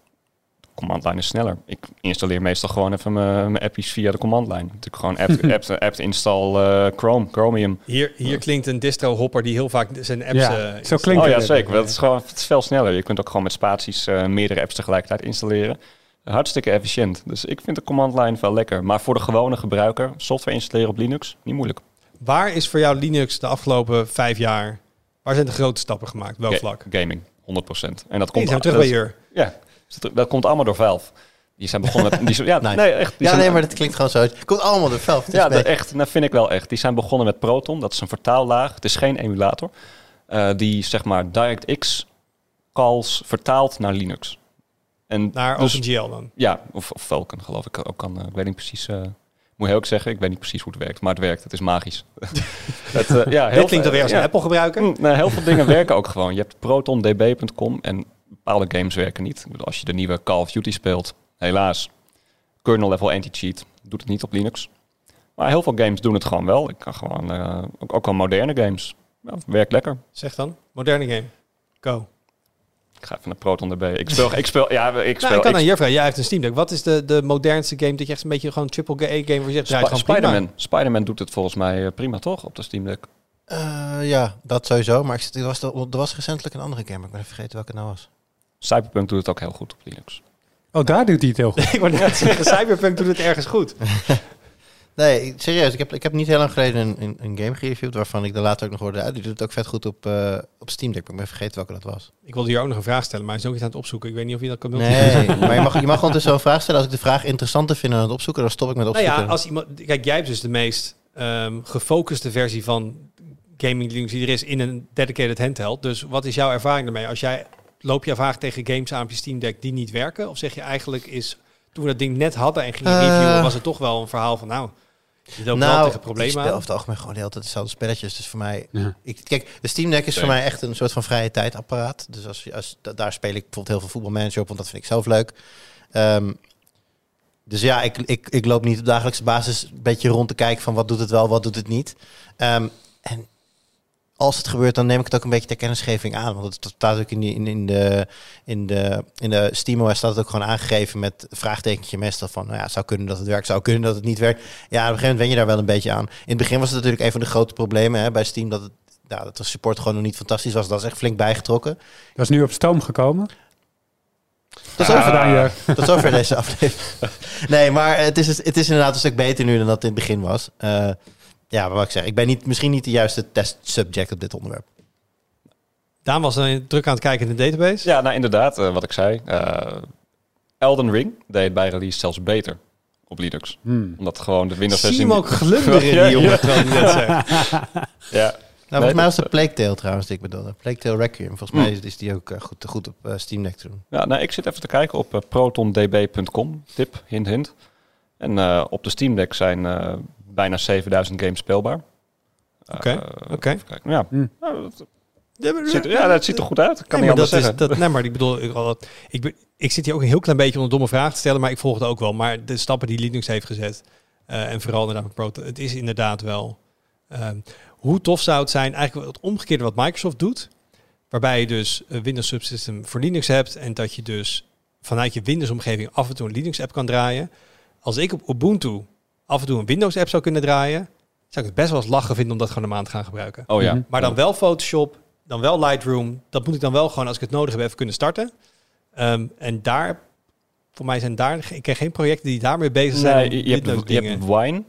De command line is sneller. Ik installeer meestal gewoon even mijn appjes via de command line. Natuurlijk gewoon app, app, app install eh, Chrome, Chromium. Hier, hier klinkt een distro-hopper die heel vaak zijn apps... Ja, eh, zo klinkt oh ja, het. zeker. Dat is gewoon het is veel sneller. Je kunt ook gewoon met spaties eh, meerdere apps tegelijkertijd installeren. Hartstikke efficiënt. Dus ik vind de command line wel lekker. Maar voor de gewone gebruiker, software installeren op Linux, niet moeilijk. Waar is voor jou Linux de afgelopen vijf jaar... Waar zijn de grote stappen gemaakt? Welk Ga- vlak? Gaming, 100%. En dat Nee, komt zijn we terug dat- bij hier. Ja, dat komt allemaal door Valve. Die zijn begonnen met... Die, ja, Nice. nee, echt. Die Ja, zijn, nee, maar dat klinkt gewoon zo. Het komt allemaal door Valve. Ja, dat, echt, dat vind ik wel echt. Die zijn begonnen met Proton. Dat is een vertaallaag. Het is geen emulator. Eh, die, zeg maar, DirectX calls vertaalt naar Linux. En Naar dus- OpenGL dan. Ja, of, of Vulkan geloof ik ook kan. eh, ik weet niet precies... eh, moet heel ook zeggen, ik weet niet precies hoe het werkt. Maar het werkt. Het is magisch. het, eh, ja, heel Dit klinkt alweer als ja. een Apple-gebruiker. Mm, nou, heel veel dingen werken ook gewoon. Je hebt protondb.com en bepaalde games werken niet. Als je de nieuwe Call of Duty speelt, helaas, kernel level anti-cheat doet het niet op Linux. Maar heel veel games doen het gewoon wel. Ik kan gewoon, ook, ook al moderne games. Ja, werkt lekker. Zeg dan. Moderne game. Go. Ik ga even naar protondb. Ik speel, ik speel, ja, ik speel. Nou, ik kan ik- aan je vragen. Jij heeft een Steam Deck. Wat is de, de modernste game dat je echt een beetje gewoon triple A game waar je zegt? Spider-Man. Spider-Man doet het volgens mij eh, prima, toch? Op de Steam Deck. Eh, ja, dat sowieso. Maar ik, zit- er, was, er was recentelijk een andere game. maar Ik ben vergeten welke het nou was. Cyberpunk doet het ook heel goed op Linux. Oh, daar doet hij het heel goed. ik wou net zeggen, Cyberpunk doet het ergens goed. Nee, serieus. Ik heb, ik heb niet heel lang geleden een, een, een game gereviewd... waarvan ik er later ook nog hoorde... uit. die doet het ook vet goed op, eh, op Steam Deck. Maar ik ben vergeten welke dat was. Ik wilde hier ook nog een vraag stellen, maar hij is ook niet aan het opzoeken. Ik weet niet of je dat kan Nee, maar je mag, je mag gewoon dus zo'n vraag stellen. Als ik de vraag interessant vind aan het opzoeken... dan stop ik met Nou opzoeken. ja, als iemand... Kijk, jij hebt dus de meest ehm, gefocuste versie van gaming Linux die er is in een dedicated handheld. Dus wat is jouw ervaring daarmee? Als jij, loop je vaak tegen games aan op je Steam Deck die niet werken? Of zeg je eigenlijk is... Toen we dat ding net hadden en gingen Eh. reviewen, was het toch wel een verhaal van... Nou, je loopt wel nou, tegen ik problemen speel over het algemeen gewoon de hele tijd dezelfde spelletjes. Dus voor mij... Ja. Ik, kijk, de Steam Deck is voor mij echt een soort van vrije tijdapparaat. Dus als, je- als, da- daar speel ik bijvoorbeeld heel veel voetbalmanager op, want dat vind ik zelf leuk. Ehm, dus ja, ik, ik, ik loop niet op dagelijkse basis een beetje rond te kijken van wat doet het wel, wat doet het niet. Ehm, als het gebeurt, dan neem ik het ook een beetje ter kennisgeving aan. Want het staat ook in, die, in, in de, in de, in de SteamOS staat het ook gewoon aangegeven met vraagtekentje meestal van, nou ja, het zou kunnen dat het werkt, zou kunnen dat het niet werkt. Ja, op een gegeven moment wen je daar wel een beetje aan. In het begin was het natuurlijk een van de grote problemen hè, bij Steam, dat het ja, dat de support gewoon nog niet fantastisch was. Dat is echt flink bijgetrokken. Dat is nu op stoom gekomen. Dat tot zover deze aflevering. Nee, maar het is, het is inderdaad een stuk beter nu dan dat het in het begin was. Eh, ja, maar wat ik zeg, ik ben niet, misschien niet de juiste test subject op dit onderwerp. Daan was dan druk aan het kijken in de database. Ja, nou inderdaad, eh, wat ik zei. eh, Elden Ring deed bij release zelfs beter op Linux. Hmm. Omdat gewoon de Windows Zie 16... hem ook glunderen, Ja, die jongen, ja. dat zegt. Ja, Nou, volgens mij was het Plague Tale trouwens die ik bedoelde. Plague Tale Requiem. Volgens mij is, is die ook eh, goed, goed op eh, Steam Deck te doen. Ja, nou, ik zit even te kijken op eh, protondb.com. Tip, hint, hint. En eh, op de Steam Deck zijn eh, bijna 7000 games speelbaar. Oké, eh, oké. Ja, Hmm. nou, dat ziet, er- ja, dat ziet er goed uit. Ik kan nee, niet maar anders dat is, zeggen. dat, nee, maar ik bedoel, ik, ik, zit hier ook een heel klein beetje om een domme vraag te stellen, maar ik volg het ook wel. Maar de stappen die Linux heeft gezet, eh, en vooral inderdaad met Proton, het is inderdaad wel... ehm, hoe tof zou het zijn, eigenlijk het omgekeerde wat Microsoft doet, Waarbij je dus een Windows subsystem voor Linux hebt. En dat je dus vanuit je Windows-omgeving af en toe een Linux-app kan draaien. Als ik op Ubuntu af en toe een Windows-app zou kunnen draaien, zou ik het best wel eens lachen vinden om dat gewoon een maand te gaan gebruiken. Oh ja. Mhm. Maar dan wel Photoshop, dan wel Lightroom. Dat moet ik dan wel gewoon, als ik het nodig heb, even kunnen starten. Ehm, en daar, voor mij zijn daar, ik ken geen projecten die daarmee bezig zijn. Nee, je, hebt, je hebt Wine.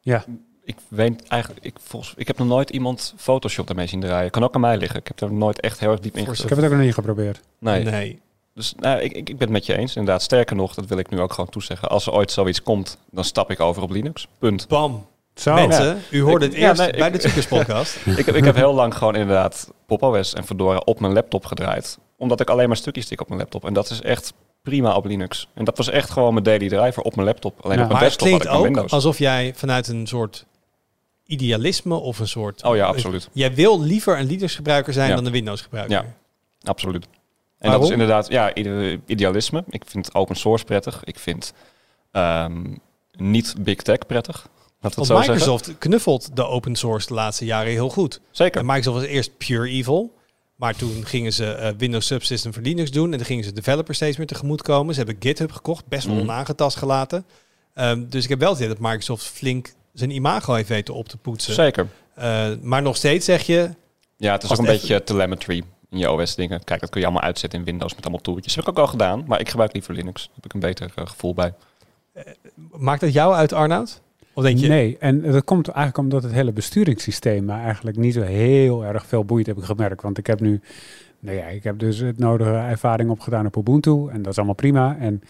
Ja. Ik weet eigenlijk, ik, volgens, ik heb nog nooit iemand Photoshop daarmee zien draaien. Kan ook aan mij liggen. Ik heb er nooit echt heel erg diep in Ik heb het ook nog niet geprobeerd. Nee. nee. Dus nou, ik, ik, ik ben het met je eens. Inderdaad, sterker nog, dat wil ik nu ook gewoon toezeggen. Als er ooit zoiets komt, dan stap ik over op Linux. Punt. Bam. Zo. Mensen, u hoorde het Ik- ja, eerst nee, bij ik- de Tweakers podcast. ik, heb, ik heb heel lang gewoon inderdaad Pop OS en Fedora op mijn laptop gedraaid. Omdat ik alleen maar stukjes stik op mijn laptop. En dat is echt prima op Linux. En dat was echt gewoon mijn daily driver op mijn laptop. Alleen Ja. op mijn Maar het desktop had klinkt ik dan ook Windows. alsof jij vanuit een soort idealisme of een soort... Oh ja, absoluut. Jij wil liever een Linux-gebruiker zijn Ja. dan een Windows-gebruiker. Ja. Absoluut. En Waarom? dat is inderdaad, ja, ide- idealisme. Ik vind open source prettig. Ik vind ehm, niet big tech prettig. Het Want zo zeggen. Microsoft knuffelt de open source de laatste jaren heel goed. Zeker. En Microsoft was eerst pure evil. Maar toen gingen ze eh, Windows Subsystem voor Linux doen. En toen gingen ze developers steeds meer tegemoet komen. Ze hebben GitHub gekocht, best wel Mhm. onaangetast gelaten. Ehm, dus ik heb wel het idee dat Microsoft flink zijn imago heeft weten op te poetsen. Zeker. Eh, maar nog steeds zeg je, Ja, het is ook een beetje telemetry in je OS-dingen. Kijk, dat kun je allemaal uitzetten in Windows met allemaal tooltjes. Dat heb ik ook al gedaan, maar ik gebruik liever Linux. Daar heb ik een beter eh, gevoel bij. maakt dat jou uit Arnoud? Of denk je, Nee, en dat komt eigenlijk omdat het hele besturingssysteem me eigenlijk niet zo heel erg veel boeit, heb ik gemerkt. Want ik heb nu, nou ja, ik heb dus het nodige ervaring opgedaan op Ubuntu en dat is allemaal prima. En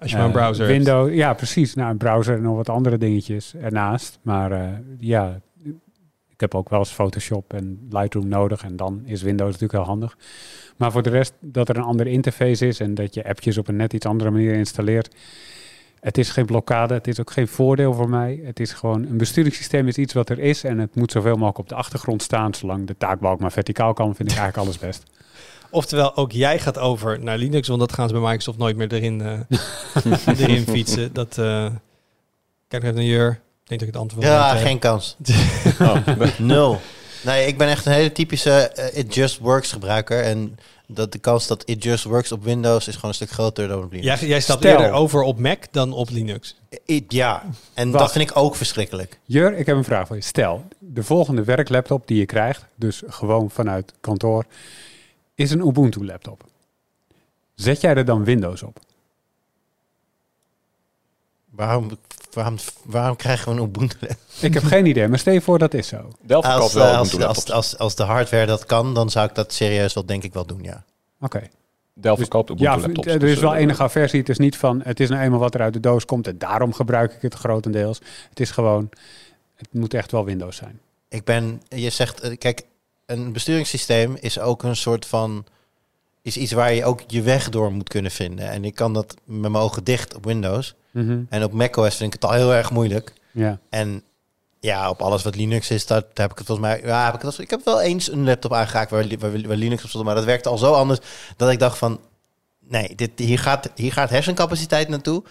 als je maar een eh, browser hebt? Windows, ja precies, nou een browser en nog wat andere dingetjes ernaast. Maar eh, ja, heb ook wel eens Photoshop en Lightroom nodig en dan is Windows natuurlijk heel handig. Maar voor de rest, dat er een andere interface is en dat je appjes op een net iets andere manier installeert. Het is geen blokkade, het is ook geen voordeel voor mij. Het is gewoon, een besturingssysteem is iets wat er is en het moet zoveel mogelijk op de achtergrond staan. Zolang de taakbalk maar verticaal kan, vind ik eigenlijk alles best. Oftewel, ook jij gaat over naar Linux, want dat gaan ze bij Microsoft nooit meer erin, eh, erin fietsen. Dat, eh, kijk even naar Jur. Ik denk dat ik het antwoord Ja, geen kans. Oh, Nul. Nee, ik ben echt een hele typische eh, It Just Works gebruiker. En dat de kans dat It Just Works op Windows is gewoon een stuk groter dan op Linux. Jij, jij stapt Stel. eerder over op Mac dan op Linux. I- ja, en Wacht. dat vind ik ook verschrikkelijk. Jur, ik heb een vraag voor je. Stel, de volgende werklaptop die je krijgt, dus gewoon vanuit kantoor, is een Ubuntu laptop. Zet jij er dan Windows op? Waarom, waarom, waarom krijgen we een Ubuntu? Ik heb geen idee, maar stel je voor dat is zo. Delphi koopt Als, wel eh, als, Ubuntu als, als, als de hardware dat kan, dan zou ik dat serieus wel denk ik wel doen, ja. Oké. Delphi Dus- koopt Ubuntu Ja, laptops. er dus, is wel eh, enige aversie. Het is niet van, het is nou eenmaal wat er uit de doos komt en daarom gebruik ik het grotendeels. Het is gewoon, het moet echt wel Windows zijn. Ik ben, je zegt, eh, kijk, een besturingssysteem is ook een soort van, is iets waar je ook je weg door moet kunnen vinden. En ik kan dat met mijn ogen dicht op Windows. Mhm. En op macOS vind ik het al heel erg moeilijk. Ja. En ja, op alles wat Linux is, dat daar heb ik het volgens mij. Ja, heb ik, het, ik heb wel eens een laptop aangeraakt waar, waar, waar Linux op stond, maar dat werkte al zo anders dat ik dacht van, nee, dit, hier, gaat, hier gaat hersencapaciteit naartoe.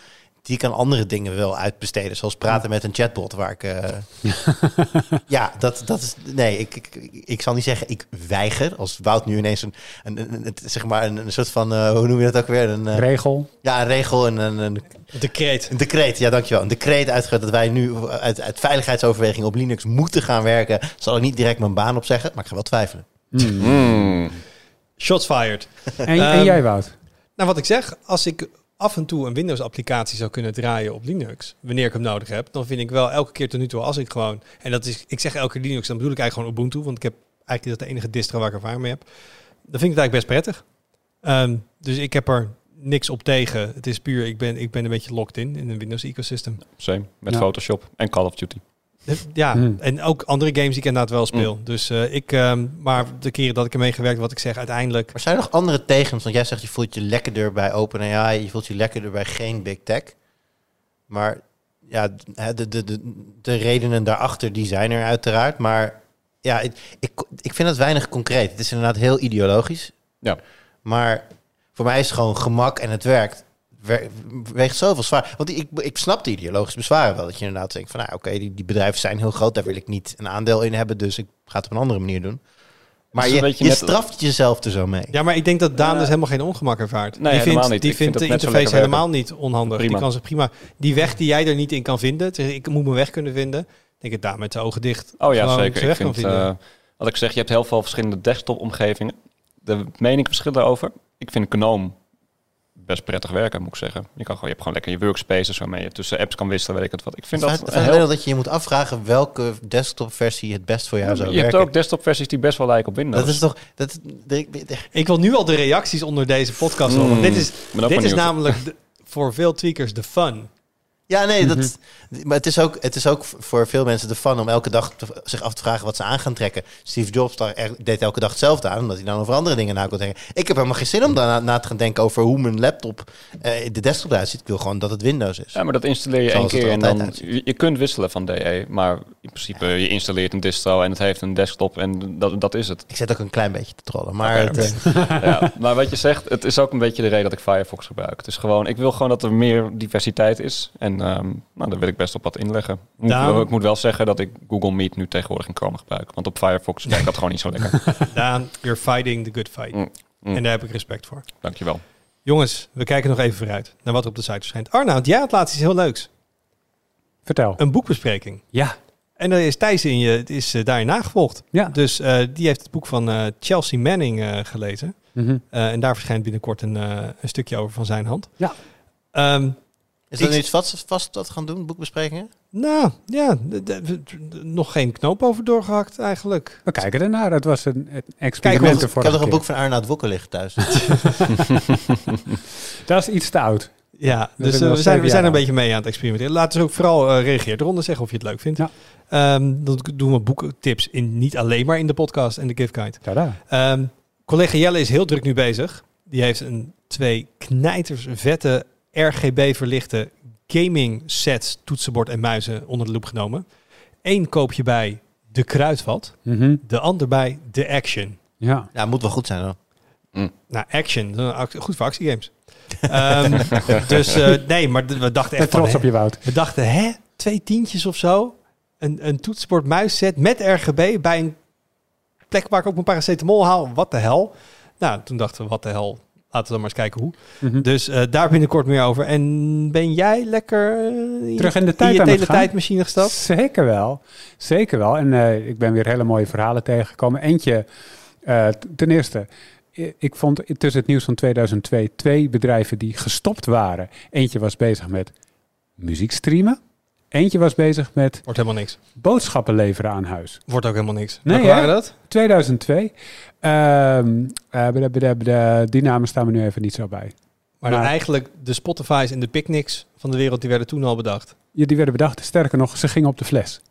Die kan andere dingen wel uitbesteden, zoals praten met een chatbot, waar ik. eh, ja, dat, dat is. Nee, ik, ik, ik, zal niet zeggen, ik weiger. Als Wout nu ineens een, een, een- een- zeg maar een, een soort van, eh, hoe noem je dat ook weer? Een, eh, Regel. ja, een regel en een, een, Decreet. een decreet, ja dankjewel. Een decreet uitgegeven dat wij nu uit, uit veiligheidsoverweging op Linux moeten gaan werken. Zal ik niet direct mijn baan opzeggen, maar ik ga wel twijfelen. Mm. mm, Shots fired. En, en Ehm, jij, Wout? Nou, wat ik zeg, als ik af en toe een Windows-applicatie zou kunnen draaien op Linux, wanneer ik hem nodig heb, dan vind ik wel elke keer tot nu toe als ik gewoon, en dat is, ik zeg elke keer Linux, dan bedoel ik eigenlijk gewoon Ubuntu, want ik heb eigenlijk dat de enige distro waar ik ervaring mee heb. Dan vind ik het eigenlijk best prettig. Ehm, dus ik heb er niks op tegen. Het is puur, ik ben, ik ben een beetje locked in in een Windows-ecosysteem. same. Met Ja. Photoshop en Call of Duty. Ja, Hmm. en ook andere games die ik inderdaad wel speel. Dus eh, ik, ehm, maar de keren dat ik ermee gewerkt, wat ik zeg, uiteindelijk. Maar zijn er nog andere tegens? Want jij zegt je voelt je lekkerder bij OpenAI, je voelt je lekkerder bij geen big tech. Maar ja, de, de, de, de, de redenen daarachter, die zijn er uiteraard. Maar ja, ik, ik, ik vind het weinig concreet. Het is inderdaad heel ideologisch. Ja. Maar voor mij is het gewoon gemak en het werkt. Weegt zoveel zwaar. Want ik, ik snap de ideologische bezwaren wel. Dat je inderdaad denkt van, nou oké, die, die bedrijven zijn heel groot. Daar wil ik niet een aandeel in hebben. Dus ik ga het op een andere manier doen. Maar je, je net- straft jezelf er zo mee. Ja, maar ik denk dat Daan dus helemaal geen ongemak ervaart. nee, die vindt, niet. Die vind vindt de interface helemaal niet onhandig. Prima. Die kan zich prima... Die weg die jij er niet in kan vinden, ik moet mijn weg kunnen vinden. denk ik Daan met zijn ogen dicht. Oh ja, zeker. Ik weg kan vind, vinden. eh, wat ik zeg, je hebt heel veel verschillende desktop-omgevingen. De mening verschillen daarover. Ik vind GNOME best prettig werken, moet ik zeggen. Je, kan gewoon, je hebt gewoon lekker je workspaces waarmee je tussen apps kan wisselen, weet ik het wat. Ik vind Het dat het heel... dat je je moet afvragen welke desktopversie het best voor jou zou je hebt werken. ook desktop-versies die best wel lijken op Windows. dat is toch... Dat, de- de- de- Ik wil nu al de reacties onder deze podcast horen. Mm, Dit is, dit is namelijk de- voor veel tweakers de fun. Ja, nee, dat, Mhm. maar het is, ook, het is ook voor veel mensen de fun om elke dag te- zich af te vragen wat ze aan gaan trekken. Steve Jobs daar deed elke dag hetzelfde aan, omdat hij dan over andere dingen na kon denken. Ik heb helemaal geen zin om daarna na te gaan denken over hoe mijn laptop eh, de desktop eruit ziet. Ik wil gewoon dat het Windows is. Ja, maar dat installeer je één er keer en dan... uitziet. Je, kunt wisselen van DE, maar in principe je installeert een distro en het heeft een desktop en dat, dat is het. Ik zit ook een klein beetje te trollen, maar het, eh, ja, maar wat je zegt, het is ook een beetje de reden dat ik Firefox gebruik. Het is gewoon, ik wil gewoon dat er meer diversiteit is. En ehm, nou, daar wil ik best op wat inleggen. Ik moet, Daan? wel- ik moet wel zeggen dat ik Google Meet nu tegenwoordig in Chrome gebruik. Want op Firefox werkt dat gewoon niet zo lekker. Daan, you're fighting the good fight. Mm, mm. En daar heb ik respect voor. Dankjewel. Jongens, we kijken nog even vooruit naar wat er op de site verschijnt. Arnoud, jij had laatst iets heel leuks. Vertel. Een boekbespreking. Ja. En er is Thijs in je, het is eh, daarin nagevolgd. Ja. Dus eh, die heeft het boek van eh, Chelsea Manning eh, gelezen. Mhm. Eh, en daar verschijnt binnenkort een, eh, een stukje over van zijn hand. Ja. Ehm, is dat Ik- iets vast, vast wat we gaan doen, boekbesprekingen? nou, ja, nog geen knoop over doorgehakt eigenlijk. We kijken ernaar. Het was een, een Kijk, experiment de ik heb nog een boek van Arnoud Wokker liggen thuis. Dat is iets te oud. Ja, dus eh, we zijn, we zijn een beetje mee aan het experimenteren. Laten we ook vooral eh reageer eronder zeggen of je het leuk vindt. Ja. Ehm, dan doen we boekentips in, niet alleen maar in de podcast en de gift guide. Tada. Ehm, collega Jelle is heel druk nu bezig. Die heeft een twee knijters vette RGB verlichte gaming sets, toetsenbord en muizen onder de loep genomen. Eén koop je bij de Kruidvat, Mhm. de ander bij de Action. Ja. Ja, moet wel goed zijn dan. Nou, Action, goed voor actiegames. Ehm, dus eh, nee, maar we dachten echt trots op je Wout. we dachten, hè, twee tientjes of zo, een, een toetsenbord muisset met RGB bij een plek waar ik ook mijn paracetamol haal. Wat de hel? Nou, toen dachten we, wat de hel? Laten we dan maar eens kijken hoe. Mhm. Dus eh, daar binnenkort meer over. En ben jij lekker eh, Terug in de in tijd je aan het hele gaan? tijdmachine gestapt? Zeker wel. Zeker wel. En eh, ik ben weer hele mooie verhalen tegengekomen. Eentje, ten eerste, ik vond tussen het nieuws van 2002 twee bedrijven die gestopt waren. Eentje was bezig met muziek streamen. Eentje was bezig met Wordt helemaal niks. boodschappen leveren aan huis. Wordt ook helemaal niks. Nee, waren dat? 2002. Ehm, eh, die namen staan me nu even niet zo bij. Maar, Maar- eigenlijk de Spotify's en de picnics van de wereld, die werden toen al bedacht. Ja, die werden bedacht. Sterker nog, ze gingen op de fles.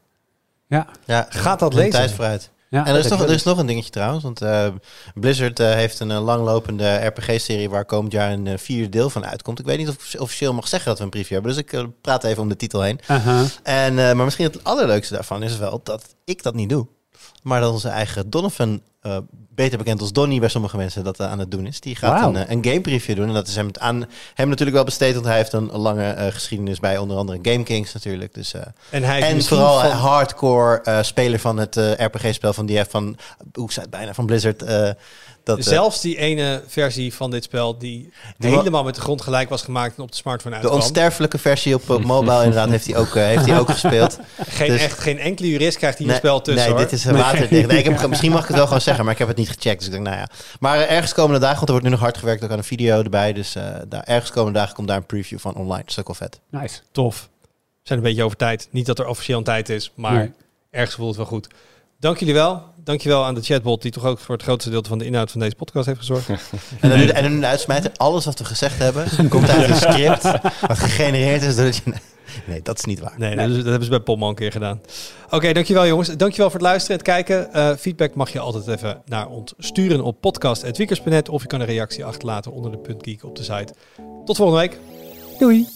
Ja, Ja, Gaat dat lezen? Tijd vooruit. Ja En er is, nog, er is nog een dingetje trouwens. Want eh, Blizzard eh, heeft een eh, langlopende RPG-serie waar komend jaar een vierde deel van uitkomt. Ik weet niet of ik officieel mag zeggen dat we een preview hebben. Dus ik praat even om de titel heen. En, maar misschien het allerleukste daarvan is wel dat ik dat niet doe. Maar dat onze eigen Donovan, eh, beter bekend als Donnie bij sommige mensen, dat eh, aan het doen is. Die gaat een, eh, een game preview doen. En dat is hem, aan hem natuurlijk wel besteed, want hij heeft een lange eh, geschiedenis bij onder andere Game Kings natuurlijk. Dus, eh, En hij is en vooral van- een hardcore eh, speler van het eh, RPG-spel van die van, hoe zei het bijna, van Blizzard. Eh, dat, Zelfs die ene versie van dit spel die helemaal met de grond gelijk was gemaakt en op de smartphone de uitkwam. onsterfelijke versie op, mobile inderdaad heeft hij ook, eh, heeft hij ook gespeeld. Geen, dus- echt, geen enkele jurist krijgt hier nee, een spel tussen Nee, hoor. dit is een waterdicht. Nee, ik heb, misschien mag ik het wel gewoon zeggen, maar ik heb het niet gecheckt. Dus ik denk, nou ja. Maar eh, ergens komende dagen, want er wordt nu nog hard gewerkt ook aan een video erbij. Dus eh, daar, ergens komende dagen komt daar een preview van online. Dat is ook wel vet. Nice. Tof. We zijn een beetje over tijd. Niet dat er officieel een tijd is, maar Nee. ergens voelt het wel goed. Dank jullie wel. Dank je wel aan de chatbot die toch ook voor het grootste deel van de inhoud van deze podcast heeft gezorgd. En dan, nu- en dan uitsmijten, alles wat we gezegd hebben, komt uit een script wat gegenereerd is doordat je... Nee, dat is niet waar. Nee, Dat, dat hebben ze bij Pommo een keer gedaan. Oké, dankjewel jongens. Dankjewel voor het luisteren en het kijken. Eh, feedback mag je altijd even naar ons sturen op podcast.wiekers.net of je kan een reactie achterlaten onder de punt geek op de site. Tot volgende week. Doei.